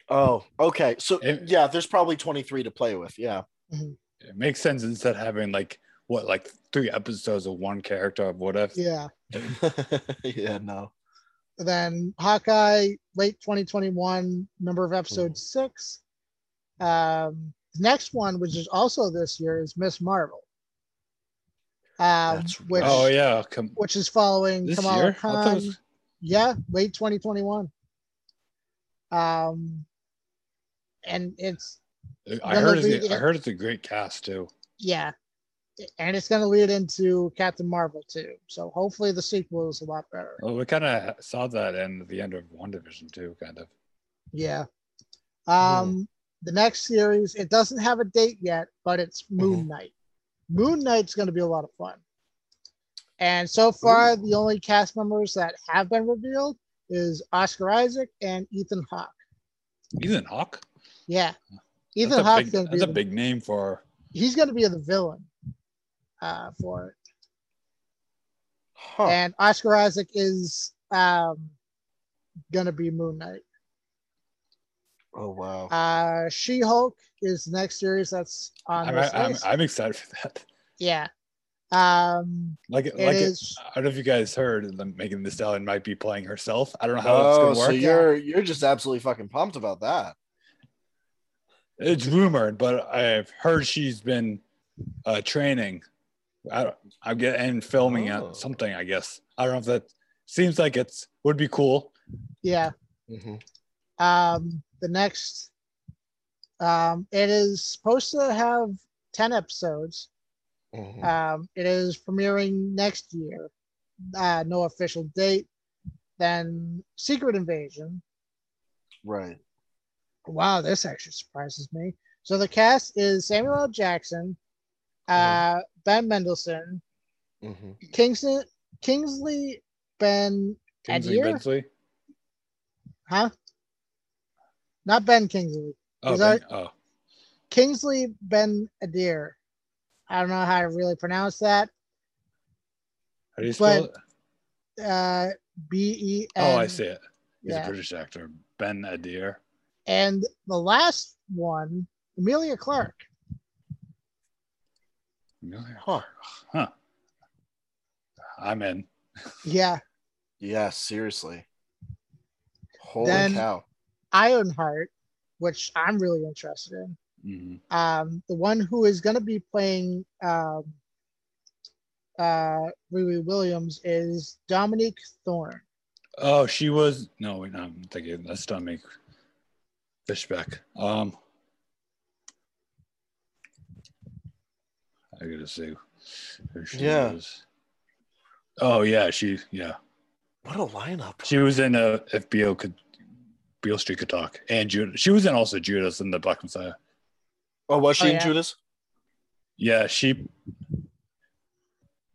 Oh, okay. So It- yeah, there's probably 23 to play with. Yeah. It makes sense instead of having like what like three episodes of one character of what if. Yeah. yeah. No. Then Hawkeye, late 2021, number of episodes six. Um, next one, which is also this year, is Miss Marvel. Um, That's which Oh yeah, come which is following this Kamala year. Khan. was- Yeah, late 2021. Um, and it's I heard it's, be- I heard it's a great cast too. yeah, and it's going to lead into Captain Marvel too. So hopefully the sequel is a lot better. Well, we kind of saw that in the end of WandaVision too, kind of. Yeah. Um, the next series, it doesn't have a date yet, but it's Moon Knight. Moon Knight's going to be a lot of fun. And so far, the only cast members that have been revealed is Oscar Isaac and Ethan Hawke. Ethan Hawke. Yeah, That's Ethan a Hawke's big, going to be that's a the- big name for. he's going to be the villain uh, for it. Huh. And Oscar Isaac is um, going to be Moon Knight. oh wow. Uh, she Hulk is the next series that's on I'm, this I'm, list. I'm excited for that. yeah. Um, Like, it like is. I don't know if you guys heard that Megan Thee Stallion might be playing herself. I don't know how it's Oh, gonna so work. you're you're just absolutely fucking pumped about that. It's rumored, but I've heard she's been uh, training. I don't, I'm getting and filming Oh. at something. I guess I don't know if that seems like it's would be cool. yeah. Mhm. Um, the next, um, it is supposed to have 10 episodes. Mhm. Um, it is premiering next year. Uh, no official date. Then Secret Invasion. Right. Wow, this actually surprises me. So the cast is Samuel L. Jackson, uh, Ben Mendelsohn, hmm Kingston, Kingsley Ben Kingsley Adir? Bensley. Huh? Not Ben Kingsley. Oh, Ben- that- oh, Kingsley Ben Adir. I don't know how to really pronounce that. how do you spell but- it? Uh, B E. Oh, I see it. He's yeah. a British actor, Ben Adir. And the last one, Emilia Clarke. Huh. Huh. I'm in. Yeah. Yeah. Seriously. Holy Then- cow. Ironheart, which I'm really interested in. Mhm. Um, the one who is going to be playing um, uh, Riri Williams is Dominique Thorne. Oh, she was no, wait, no, I'm thinking that's Dominique Fishback. Um, I gotta see who she Yeah. was. Oh yeah, she yeah What a lineup. she was in a if Beale could Beale Street could talk and Judas. She was in also Judas in the Black Messiah. Oh, was she Oh, in yeah. Judas? Yeah, she.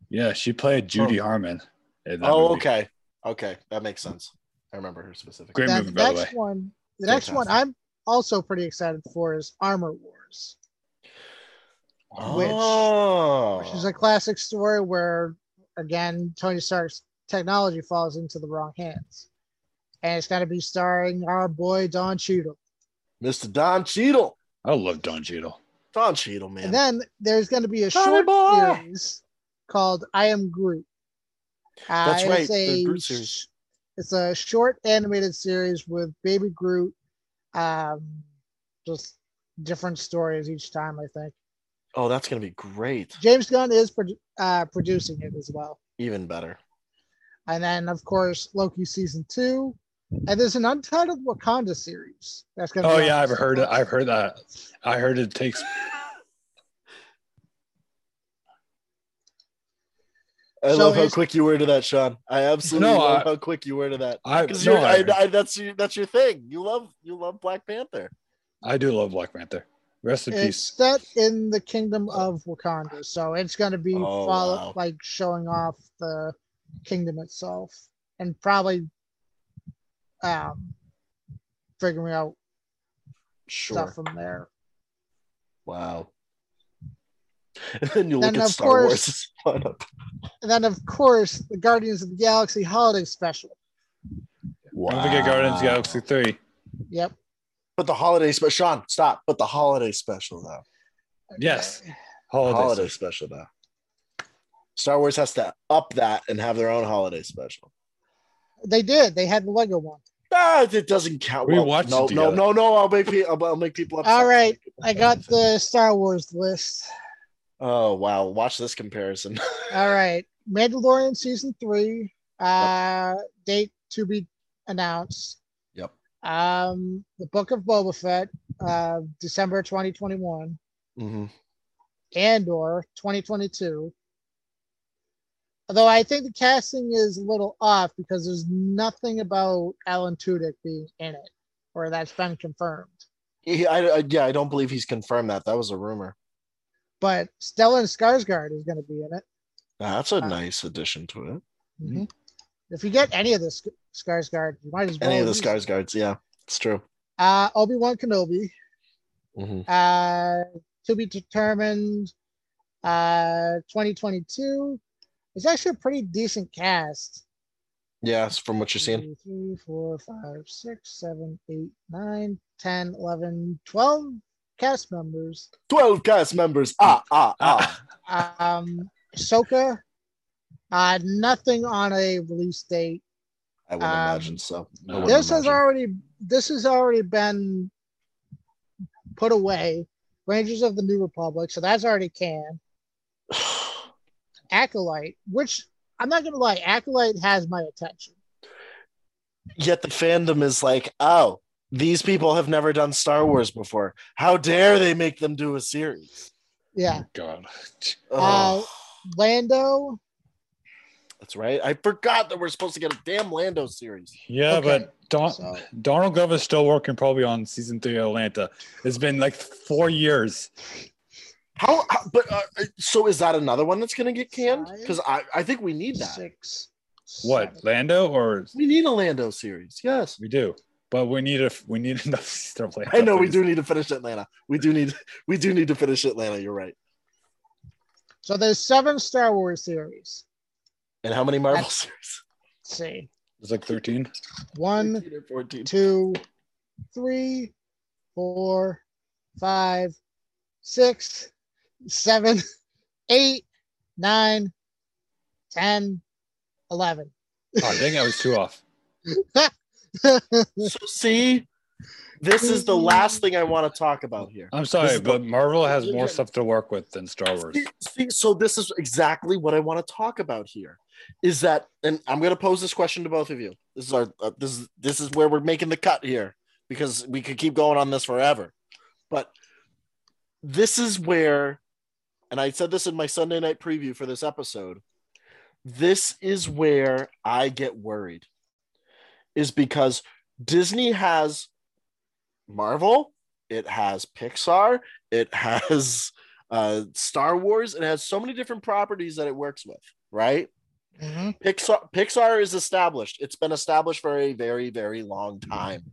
Yeah, she played Judy Harmon. Oh, movie. okay. Okay. That makes sense. I remember her specifically. Great Then movie, the by the next way. one, the next one I'm also pretty excited for is Armor Wars, which- Oh. which is a classic story where, again, Tony Stark's technology falls into the wrong hands. And it's going to be starring our boy Don Cheadle. Mr. Don Cheadle. I love Don Cheadle. Don Cheadle, man. And then there's going to be a Donny short boy! series called I Am Groot. Uh, That's it's right, the a Groot series. It's a short animated series with Baby Groot. Um, just different stories each time, I think. oh, that's gonna be great. James Gunn is produ- uh, producing it as well. Even better. And then, of course, Loki season two. And there's an untitled Wakanda series. That's gonna. Oh be yeah, on I've heard it. I've heard that. I heard it takes. I So love how quick you were to that, Sean. I absolutely No, love I- how quick you were to that. I Because no, I, I, I, that's your, that's your thing. You love, you love Black Panther. I do love Black Panther. Rest in It's peace. set in the kingdom of Wakanda, so it's going to be Oh, follow, wow. like showing off the kingdom itself, and probably um figuring out Sure. stuff from there. Wow. And then you Then, at of Star course- Wars. lineup. And then, of course, the Guardians of the Galaxy holiday special. Don't forget Guardians of the Galaxy 3. Yep. But the holiday special, Sean, stop. But the holiday special though. Yes. Holiday. holiday special though. Star Wars has to up that and have their own holiday special. They did. They had the Lego one. Ah, it doesn't count. We Well, watched no, it no, together. no, no. I'll make people. I'll, I'll make people upset. All right, I'll make I people got the Star Wars list. Oh wow! Watch this comparison. All right, Mandalorian season three. Uh, date to be announced. Yep. Um, the Book of Boba Fett, uh, December 2021. hmm Andor 2022. Although I think the casting is a little off because there's nothing about Alan Tudyk being in it, or that's been confirmed. He, I, I, yeah, I don't believe he's confirmed that. That was a rumor. But Stellan Skarsgård is going to be in it. That's a Uh, nice addition to it. Mhm. If you get any of the Sk- Skarsgård, you might as well. Any of the. Skarsgårds, yeah, it's true. Uh, Obi Wan Kenobi. hmm Uh, to be determined. Uh, 2022. It's actually a pretty decent cast. Yes, from what you're seeing. Two, three, four, five, six, seven, eight, nine, 10, 11, 12 cast members. Twelve cast members. Ah, ah, ah. Um, Ahsoka, uh, nothing on a release date. I would Um, imagine so. No. would This has already this has already been put away. Rangers of the New Republic, so that's already canned. Acolyte, which I'm not gonna lie, Acolyte has my attention. Yet the fandom is like, oh, these people have never done Star Wars before. How dare they make them do a series? Yeah, God. Uh, Oh, Lando. that's right. I forgot that we're supposed to get a damn Lando series. Yeah, Okay, but Don- So Donald Glover's still working probably on season three of Atlanta. It's been like four years. How? how but uh, so is that another one that's going to get canned? Because I, I think we need that. six. What. Lando or We need a Lando series. Yes. we do, but we need a we need enough season of Atlanta. I know we do need to finish Atlanta. We do need we do need to finish Atlanta. You're right. So there's seven Star Wars series. And how many Marvel That's- series? Let's see. It's like thirteen. One, 13 or 14. two, three, four, five, six, seven, eight, nine, ten, eleven. Oh dang! I was two off. So see, this is the last thing I want to talk about here. I'm sorry, is the- but Marvel has more stuff to work with than Star Wars. See, see, so this is exactly what I want to talk about here. Is that, and I'm going to pose this question to both of you. This is our, uh, this is this is where we're making the cut here because we could keep going on this forever. But this is where, and I said this in my Sunday night preview for this episode. This is where I get worried, is because Disney has Marvel, it has Pixar, it has uh, Star Wars. And it has so many different properties that it works with, right? Mhm. Pixar Pixar is established. It's been established for a very, very long time.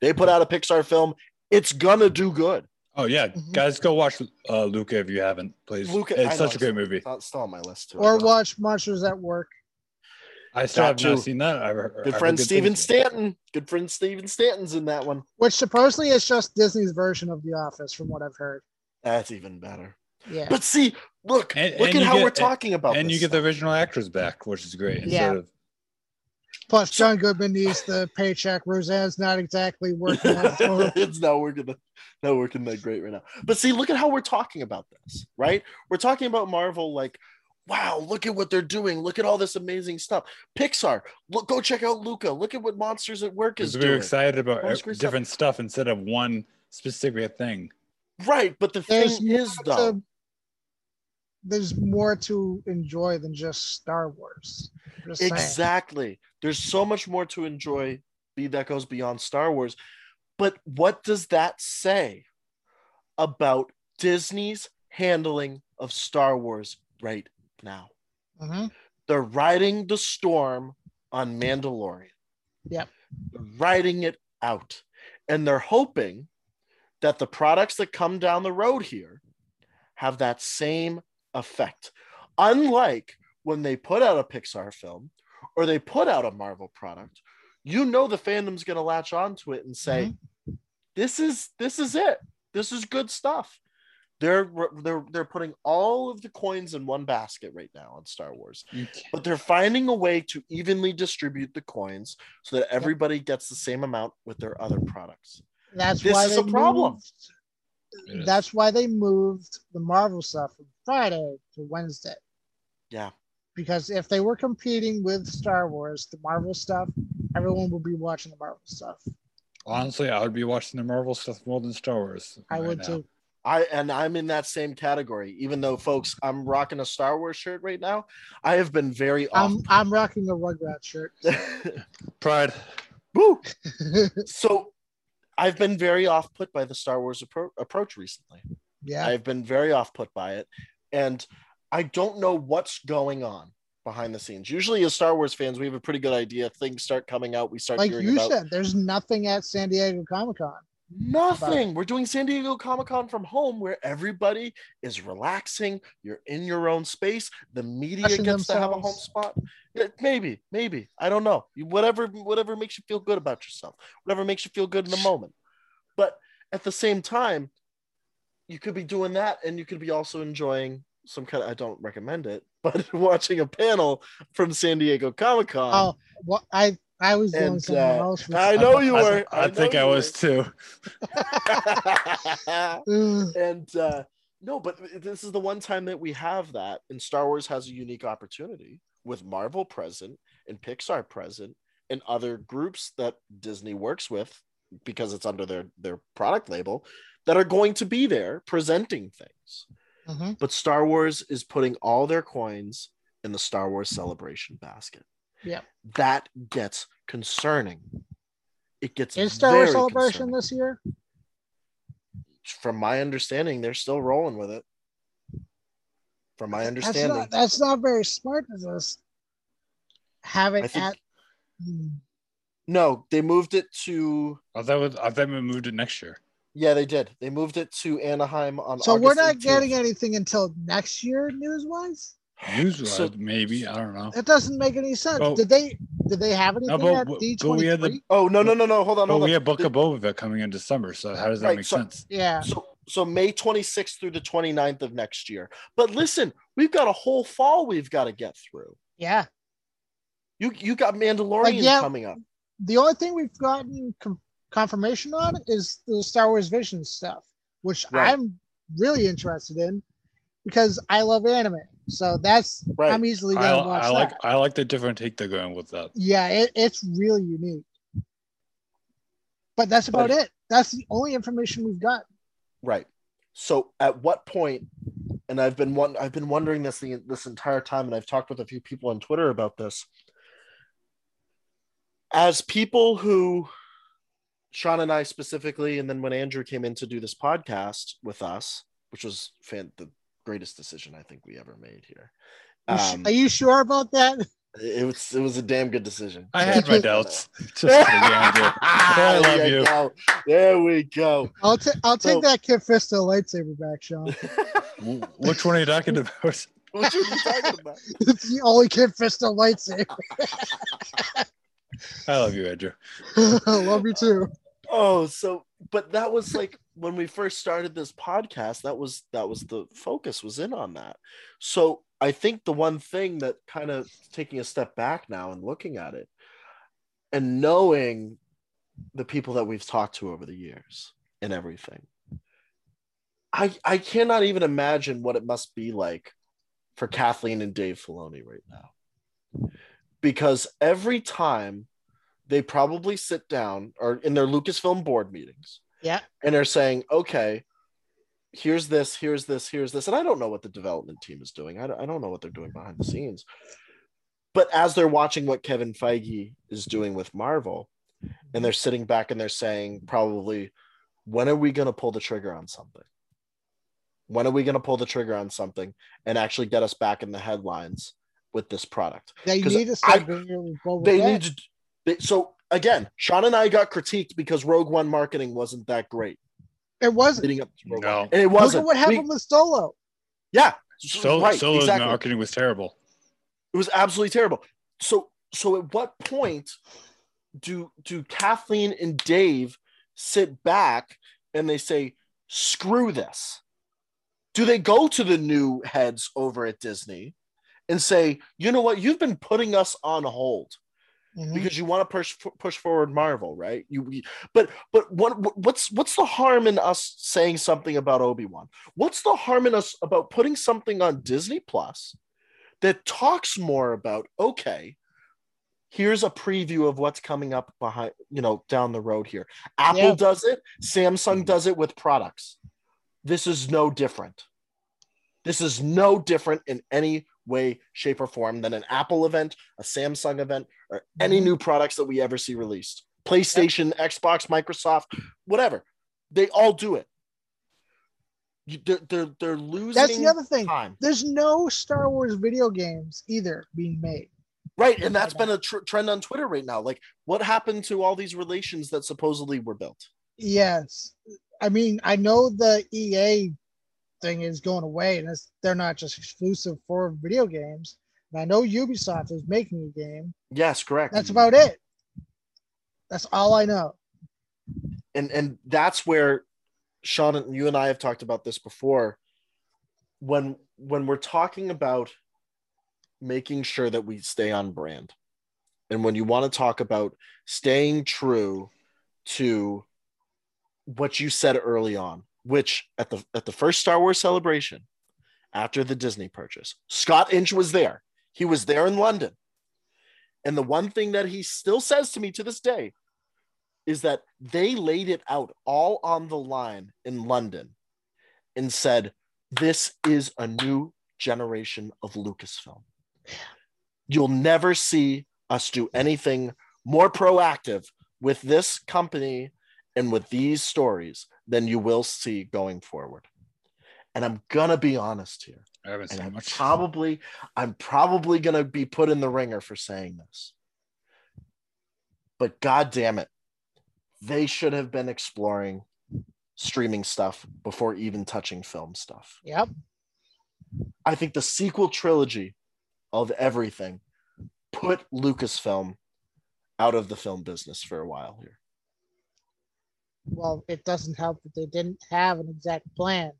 They put out a Pixar film, it's gonna do good. Oh yeah, Mhm. guys, go watch uh, Luca if you haven't, please. Luca- I it's know, such a great movie. It's still on my list too. Or watch Monsters at Work. I still have too. not seen that. I've heard, Good I've heard friend good Steven. Stanton. Good friend Steven Stanton's in that one. Which supposedly is just Disney's version of The Office, from what I've heard. That's even better. Yeah. But see, look, And- look and at how get- we're talking about and this you get the original actors back, which is great. Yeah. Instead of Plus, John Goodman needs the paycheck. Roseanne's not exactly working out it's not working that, not working that great right now. But see, look at how we're talking about this, right? We're talking about Marvel like, wow, look at what they're doing. Look at all this amazing stuff. Pixar, look, go check out Luca. Look at what Monsters at Work is we're doing. excited about All this ev- great stuff. different stuff instead of one specific thing. Right, but the There's thing is more though, to- there's more to enjoy than just Star Wars. Just saying. Exactly. There's so much more to enjoy that goes beyond Star Wars. But what does that say about Disney's handling of Star Wars right now? Mhm. They're riding the storm on Mandalorian. Yep. They're riding it out. And they're hoping that the products that come down the road here have that same effect. Unlike when they put out a Pixar film or they put out a Marvel product, you know the fandom's going to latch onto it and say, "This is this is it. This is good stuff." They're they're they're putting all of the coins in one basket right now on Star Wars, but they're finding a way to evenly distribute the coins so that everybody gets the same amount with their other products. That's This why is they a problem. moved- That's why they moved the Marvel stuff from Friday to Wednesday. Yeah. Because if they were competing with Star Wars, the Marvel stuff, everyone would be watching the Marvel stuff. Honestly, I would be watching the Marvel stuff more than Star Wars. I right would now. too. I and I'm in that same category. Even though, folks, I'm rocking a Star Wars shirt right now. I have been very off. I'm I'm rocking a Rugrat shirt. Pride. Woo! So, I've been very off put by the Star Wars appro- approach recently. yeah. I've been very off put by it, and I don't know what's going on behind the scenes. Usually, as Star Wars fans, we have a pretty good idea. Things start coming out. We start like hearing you about said, there's nothing at San Diego Comic Con. Nothing. We're doing San Diego Comic Con from home where everybody is relaxing. You're in your own space. The media gets to have a home spot. Yeah, Maybe, maybe. I don't know. Whatever, whatever makes you feel good about yourself, whatever makes you feel good in the moment. But at the same time, you could be doing that and you could be also enjoying some kind of I don't recommend it, but watching a panel from San Diego Comic Con. Oh, what I I was doing And, something uh, else. I know you I, were. I, know think I was too. were. Ugh. and uh no but this is the one time that we have that and star wars has a unique opportunity with marvel present and pixar present and other groups that disney works with because it's under their their product label that are going to be there presenting things Mhm. but star wars is putting all their coins in the star wars celebration basket Yep. that gets concerning it gets Is Star Wars Celebration concerning. this year? from my understanding, they're still rolling with it. From my That's understanding, not, that's not very smart to just have it think- at. Hmm. no, they moved it to. I thought, was, I thought we moved it next year. Yeah, they did. They moved it to Anaheim on. So we're not 18th. getting anything until next year, news wise. News So- maybe. I don't know. It doesn't make any sense. Oh. did they? Did they have anything but- at but- D but we had the- Oh no no no no! Hold on But hold we on. have Book of Boba Fett coming in December, so how does that Right, make so- sense? Yeah. So so May 26th through the 29th of next year. But listen, we've got a whole fall we've got to get through. Yeah. You you got Mandalorian Like, yeah. coming up. The only thing we've gotten com- confirmation on is the Star Wars Vision stuff, which Right. I'm really interested in because I love anime. So that's Right. I'm easily I, gonna watch I like that. I like the different take they're going with that. Yeah, it, it's really unique. But that's about But- it. That's the only information we've got. Right. So at what point, and I've been one, I've been wondering this the, this entire time, and I've talked with a few people on Twitter about this. As people who, Sean and I specifically, and then when Andrew came in to do this podcast with us, which was fan, the greatest decision I think we ever made here. Um, Are you sure about that? it was it was a damn good decision. I had my doubts. Just. I love There you. go. There we go. I'll, ta- I'll take So- that Kit Fisto lightsaber back, Sean. Which one are you talking about? what are you talking about? it's the only Kit Fisto lightsaber. I love you, Andrew. I love you too. Oh, so but that was like when we first started this podcast, that was that was the focus was in on that. So I think the one thing that kind of taking a step back now and looking at it and knowing the people that we've talked to over the years and everything. I I cannot even imagine what it must be like for Kathleen and Dave Filoni right now. Because every time they probably sit down or in their Lucasfilm board meetings Yeah. and they're saying, okay, here's this, here's this, here's this. And I don't know what the development team is doing. I don't, I don't know what they're doing behind the scenes. But as they're watching what Kevin Feige is doing with Marvel, and they're sitting back and they're saying, probably, when are we going to pull the trigger on something? When are we going to pull the trigger on something and actually get us back in the headlines with this product? They need to I- start it They need to. They, so again, Sean and I got critiqued because Rogue One marketing wasn't that great It wasn't. leading up to Rogue No. One, and it wasn't. at what We- happened with Solo. yeah, So, right, Solo's exactly. marketing was terrible. It was absolutely terrible. So so at what point do do Kathleen and Dave sit back and they say, screw this? Do they go to the new heads over at Disney and say, you know what, you've been putting us on hold Mhm. because you want to push push forward Marvel, right? You, we- but but what what's what's the harm in us saying something about Obi Wan? What's the harm in us about putting something on Disney Plus that talks more about okay? Here's a preview of what's coming up behind, you know, down the road here. Apple Yeah. does it, Samsung does it with products. This is no different. This is no different in any way, shape, or form than an Apple event, a Samsung event, or any Mhm. new products that we ever see released. PlayStation, Xbox, Microsoft, whatever. They all do it. You, they're, they're, they're losing That's the other thing. time. There's no Star Wars video games either being made. Right. And that's been a tr- trend on Twitter right now. Like, what happened to all these relations that supposedly were built? Yes. I mean, I know the EA thing is going away and it's, they're not just exclusive for video games. And I know Ubisoft is making a game. Yes, correct. That's about it. That's all I know. and and that's where Sean and you and I have talked about this before. When when we're talking about making sure that we stay on brand, and when you want to talk about staying true to what you said early on, which at the at the first Star Wars celebration after the Disney purchase, Scott Inch was there. He was there in London. And the one thing that he still says to me to this day is that they laid it out all on the line in London and said, This is a new generation of Lucasfilm. You'll never see us do anything more proactive with this company and with these stories than you will see going forward. And I'm gonna be honest here I haven't and seen I'm much. probably I'm probably gonna be put in the ringer for saying this. But god damn it, they should have been exploring streaming stuff before even touching film stuff. Yep. I think the sequel trilogy of everything put Lucasfilm out of the film business for a while here. Well, it doesn't help that they didn't have an exact plan.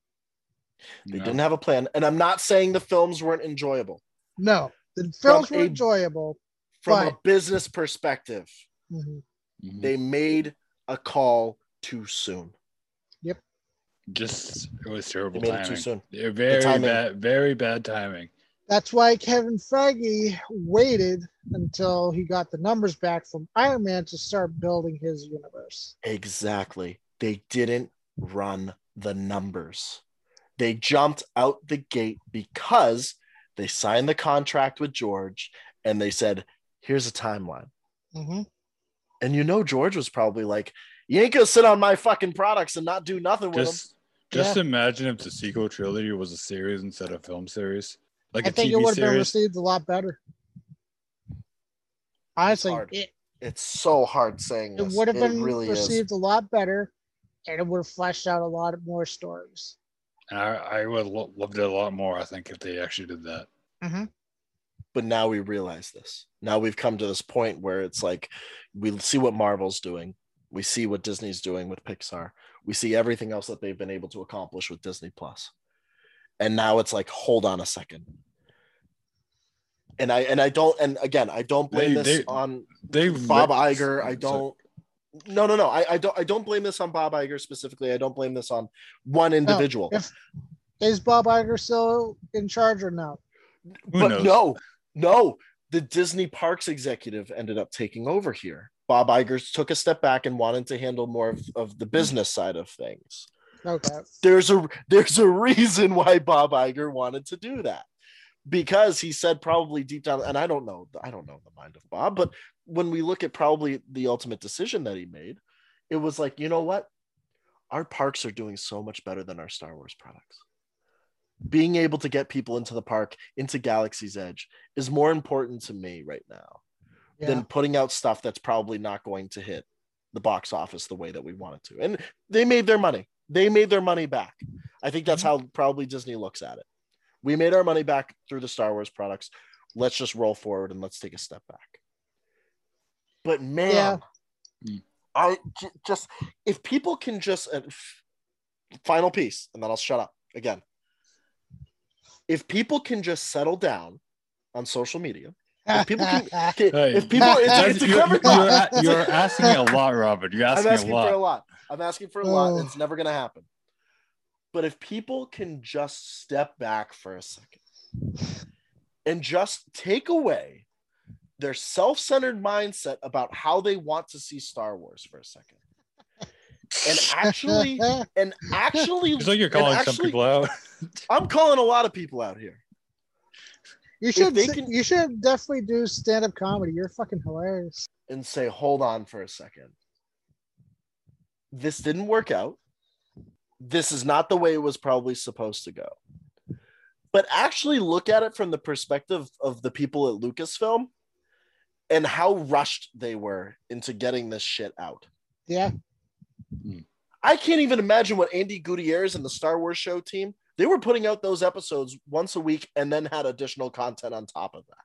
They No. didn't have a plan. And I'm not saying the films weren't enjoyable. No, the films were a- enjoyable. From a business perspective, Mhm. Mhm. they made a call too soon. Yep. Just it was They terrible made it too timing. soon. Yeah, Very timing. bad, very bad timing. That's why Kevin Feige waited until he got the numbers back from Iron Man to start building his universe. Exactly. They didn't run the numbers. They jumped out the gate because they signed the contract with George and they said, here's a timeline. Mhm. And you know, George was probably like, you ain't gonna sit on my fucking products and not do nothing with them. Just, just imagine if the sequel trilogy was a series instead of film series, like I a think it would have been received a lot better. Honestly, hard. it, It's so hard saying it would have been really is. received a lot better and it would have fleshed out a lot more stories. And I, I would lo- loved it a lot more. I think if they actually did that. Mm-hmm. but now we realize this. Now we've come to this point where it's like we see what Marvel's doing, we see what Disney's doing with Pixar, we see everything else that they've been able to accomplish with Disney Plus, and now it's like, hold on a second. And I and I don't and again I don't blame They- this they- on They Bob ripped- Iger. I don't. No, no, no. I, I don't. I don't blame this on Bob Iger specifically. I don't blame this on one individual. if- Is Bob Iger still in charge or not Who but knows? no, no, the Disney Parks executive ended up taking over here. Bob Iger took a step back and wanted to handle more of, of the business side of things. Okay. there's a there's a reason why Bob Iger wanted to do that because he said probably deep down and I don't know I don't know the mind of Bob but when we look at probably the ultimate decision that he made it was like you know what our parks are doing so much better than our Star Wars products being able to get people into the park into Galaxy's Edge is more important to me right now Yeah. than putting out stuff that's probably not going to hit the box office the way that we want it to. And they made their money. They made their money back. I think that's how probably Disney looks at it. We made our money back through the Star Wars products. Let's just roll forward and let's take a step back. But man, Yeah. I j- just if people can just uh, f- final piece, and then I'll shut up again. If people can just settle down on social media, if people can, can- Hey, if people, it's, That's- it's a you're, clever you're, a- you're asking a lot, Robert. You're I'm asking, asking a lot. for a lot. I'm asking for a lot. It's never going to happen. But if people can just step back for a second and just take away their self-centered mindset about how they want to see Star Wars for a second, and actually, and actually, It's like you're and calling some actually- people out. I'm calling a lot of people out here. You should they can- you should definitely do stand up comedy. You're fucking hilarious. and say, hold on for a second. This didn't work out. This is not the way it was probably supposed to go. But actually look at it from the perspective of the people at Lucasfilm and how rushed they were into getting this shit out. Yeah. I can't even imagine what Andi Gutierrez and the Star Wars show team, they were putting out those episodes once a week and then had additional content on top of that.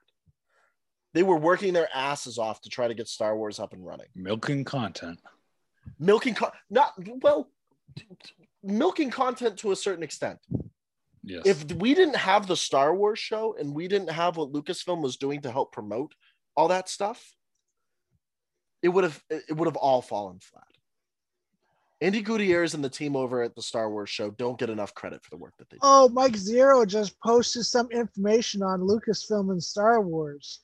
They were working their asses off to try to get Star Wars up and running. Milking content. milking con- not well milking content to a certain extent Yes. if we didn't have the star wars show and we didn't have what lucasfilm was doing to help promote all that stuff it would have it would have all fallen flat andi gutierrez and the team over at the star wars show don't get enough credit for the work that they do Oh, Mike Zeroh just posted some information on Lucasfilm and Star Wars.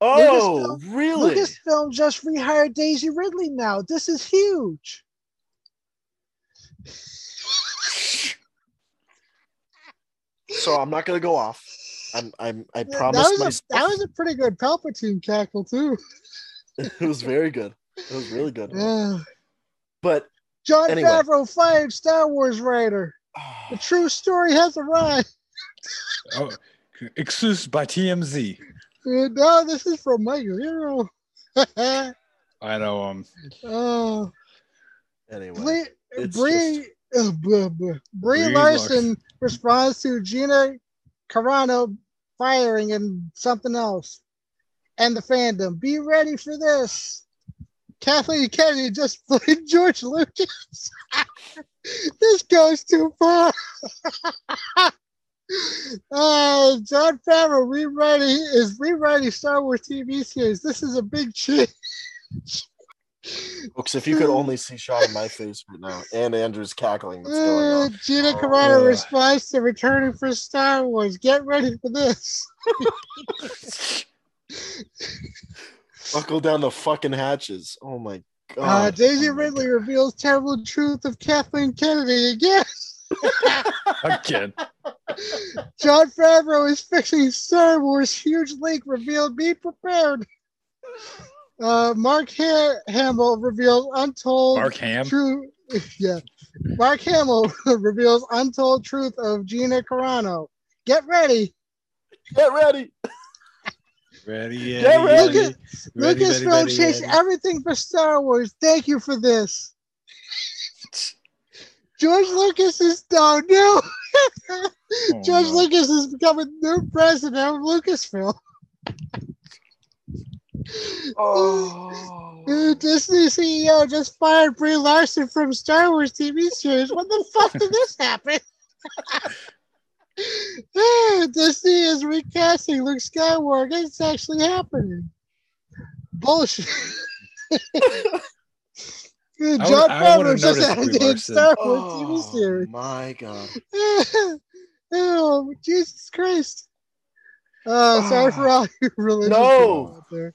oh really Lucasfilm just rehired Daisy Ridley now. This is huge. so i'm not going to go off i'm i'm i That promised was, a, that was a pretty good Palpatine cackle too. it was very good it was really good Yeah. but Jon Anyway. Favreau fired Star Wars writer. The true story has arrived. oh, exclusive by TMZ. Uh, no, this is from Mike Zeroh. I know. Um. oh, anyway Brie, it's Brie, uh, blah, blah. Brie Brie Larson responds to Gina Carano firing and something else, and the fandom. Be ready for this. Kathleen Kennedy just played George Lucas. this goes too far. uh, Jon Favreau rewriting is rewriting Star Wars TV series. This is a big change. Folks, if you could only see Sean in my face right now and Andrew's cackling that's going Uh, on. Gina Carano Oh. responds to returning for Star Wars. Get ready for this. Buckle down the fucking hatches. Oh my god. Uh, Daisy Oh my Ridley reveals terrible truth of Kathleen Kennedy again. Again. Jon Favreau is fixing Star Wars. Huge leak revealed. Be prepared. Uh, Mark ha- Hamill reveals untold Mark Ham. true. Yeah, Mark Hamill reveals untold truth of Gina Carano. Get ready. Get ready. Ready. Get ready. Lucas, ready, ready, Lucasfilm ready, changed ready. everything for Star Wars. Thank you for this. George Lucas is no, no. George no. Lucas is becoming new president of Lucasfilm. Oh. Uh, Disney CEO just fired Brie Larson from Star Wars TV series. When the fuck did this happen? Ah, Disney is recasting Luke Skywalker. It's actually happening. Bullshit. Jon I would've Favreau just noticed added Brie in Larson. Star Wars TV Oh series. my god. oh, Jesus Christ. Uh, sorry for all you religious No. people out there.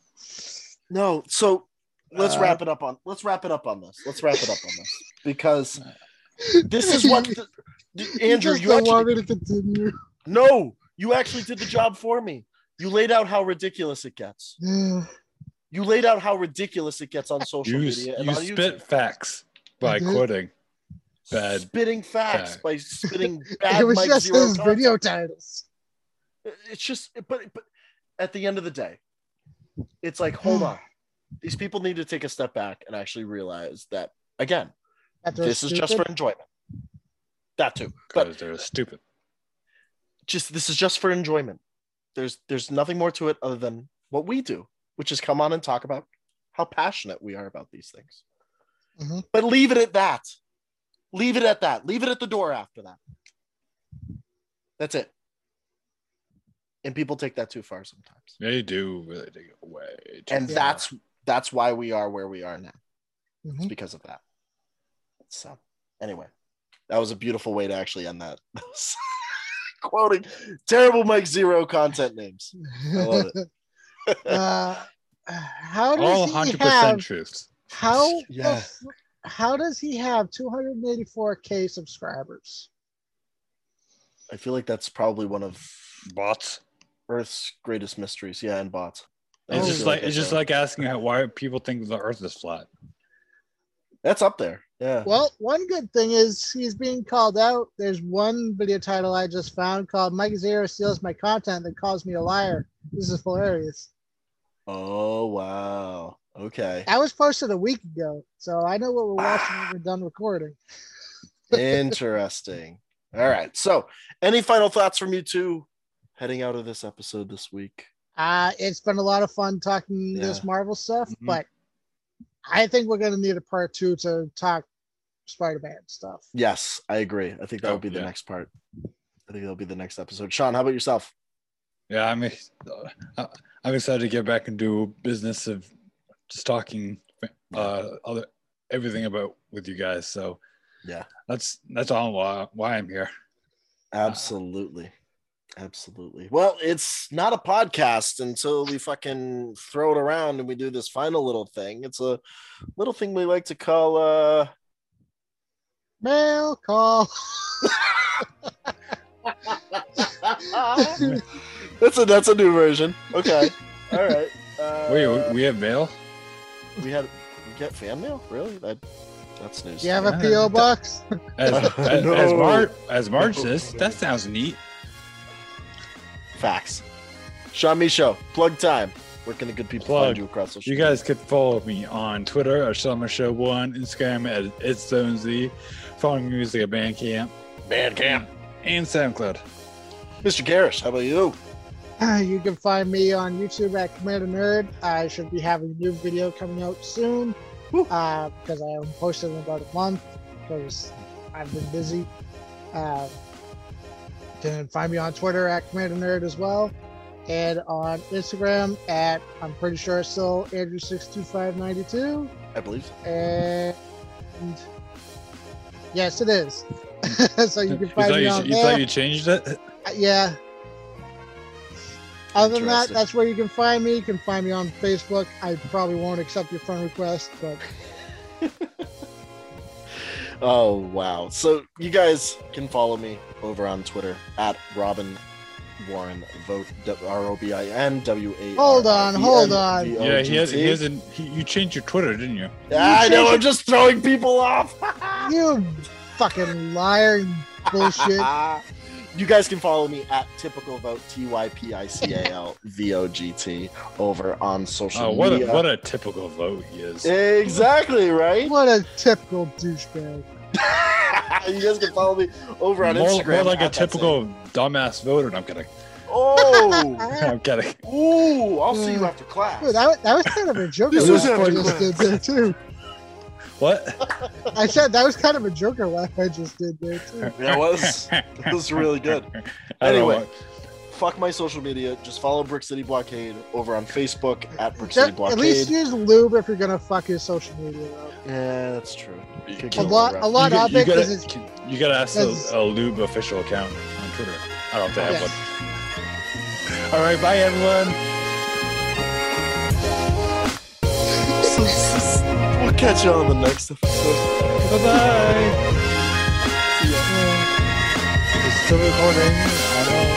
No, so let's Uh, wrap it up on let's wrap it up on this. Let's wrap it up on this. Because This is what the, You Andrew. just You don't want actually me to continue. no. You actually did the job for me. You laid out how ridiculous it gets. Yeah. You laid out how ridiculous it gets on social You, media and you on YouTube. spit facts by quoting. bad spitting facts fact. by spitting bad it was Mike just Zeroh his content. video titles. It's just, but but at the end of the day, it's like, hold on, these people need to take a step back and actually realize that again, That they're this is just for enjoyment. That too, but because they're stupid. just this is just for enjoyment. There's there's nothing more to it other than what we do, which is come on and talk about how passionate we are about these things. Mhm. But leave it at that. Leave it at that. Leave it at the door after that. That's it. And people take that too far sometimes. They do really take it away. too And far. that's that's why we are where we are now. It's Mhm. because of that. So anyway, that was a beautiful way to actually end that. Quoting terrible Mike Zeroh content names. I love it. uh, how does all he hundred have percent truth. how the Yeah. f- how does he have 284k subscribers? I feel like that's probably one of Bots. Earth's greatest mysteries. Yeah, and bots. It's Oh. just like it's just like asking how, why people think the Earth is flat. that's up there. Yeah. Well, one good thing is he's being called out. There's one video title I just found called Mike Zeroh steals my content That calls me a liar. This is hilarious. Oh wow. Okay. That was posted a week ago, so I know what we're watching when we're done recording. Interesting. All right. So, any final thoughts from you two heading out of this episode this week? Uh, it's been a lot of fun talking this Marvel stuff, Mhm. but I think we're gonna need a part two to talk Spider-Man stuff. Yes, I agree. I think that Oh, will be the yeah. next part. I think that'll be the next episode. Sean, how about yourself? Yeah, I'm uh, I'm excited to get back and do business of just talking uh other everything about with you guys. So Yeah, that's that's all why, why I'm here. absolutely. Absolutely. Well, it's not a podcast until we fucking throw it around and we do this final little thing. It's a little thing we like to call uh Mail call. that's a that's a new version. Okay. All right. Uh, Wait, we have mail. we had we get fan mail? Really? That that's news. You have a PO box? As, as, No. as Mar as Marge No. says, that sounds neat. Facts. Sean Micho, plug time. Where can the good people Plug. find you across social You guys could follow me on Twitter at Shelma Show One, Instagram at It's Zone Z, follow me music at Bandcamp Bandcamp. and SoundCloud. Mr. Garish, how about you? You can find me on YouTube at Commander Nerd. I should be having a new video coming out soon Woo. uh, because I haven't posted in about a month because I've been busy. Uh, you can find me on Twitter at Commander Nerd as well, and on Instagram at I'm pretty sure it's still Andrew62592. I believe. And yes, it is. so you can find thought me you, on you there. thought you changed it? Uh, Yeah. Other than that, that's where you can find me. You can find me on Facebook. I probably won't accept your friend request, but Oh wow. So you guys can follow me over on Twitter at Robin Warren Vote R O B I N W A. Hold on, hold on. Yeah, he, has, he hasn't. You changed your Twitter, didn't you? Yeah, I know. I'm just throwing people off. you fucking liar, you bullshit. you guys can follow me at typical vote T Y P I C A L V O G T over on social Oh, what a what a typical vote he is. exactly right. What a typical douchebag. you guys can follow me over on more, Instagram. more like a at that same- typical dumbass voter. No, I'm kidding. Oh, I'm kidding. ooh! I'll see you after class. Dude, that, was- that was kind of a joke. This laugh is I after just class. did there too. What? I said that was kind of a joker laugh I just did there too. Yeah, it was. It was really good. I don't know Anyway. What- Fuck my social media. Just follow Brick City Blockade over on Facebook at Brick City Blockade. At least use lube if you're gonna fuck your social media up. yeah, that's true. You Could A lot, a lot you, of you it it's you gotta ask a, a lube official account on Twitter. I don't think I have Yes. one. All right, bye everyone. we'll catch you on the next episode. Bye bye. still recording.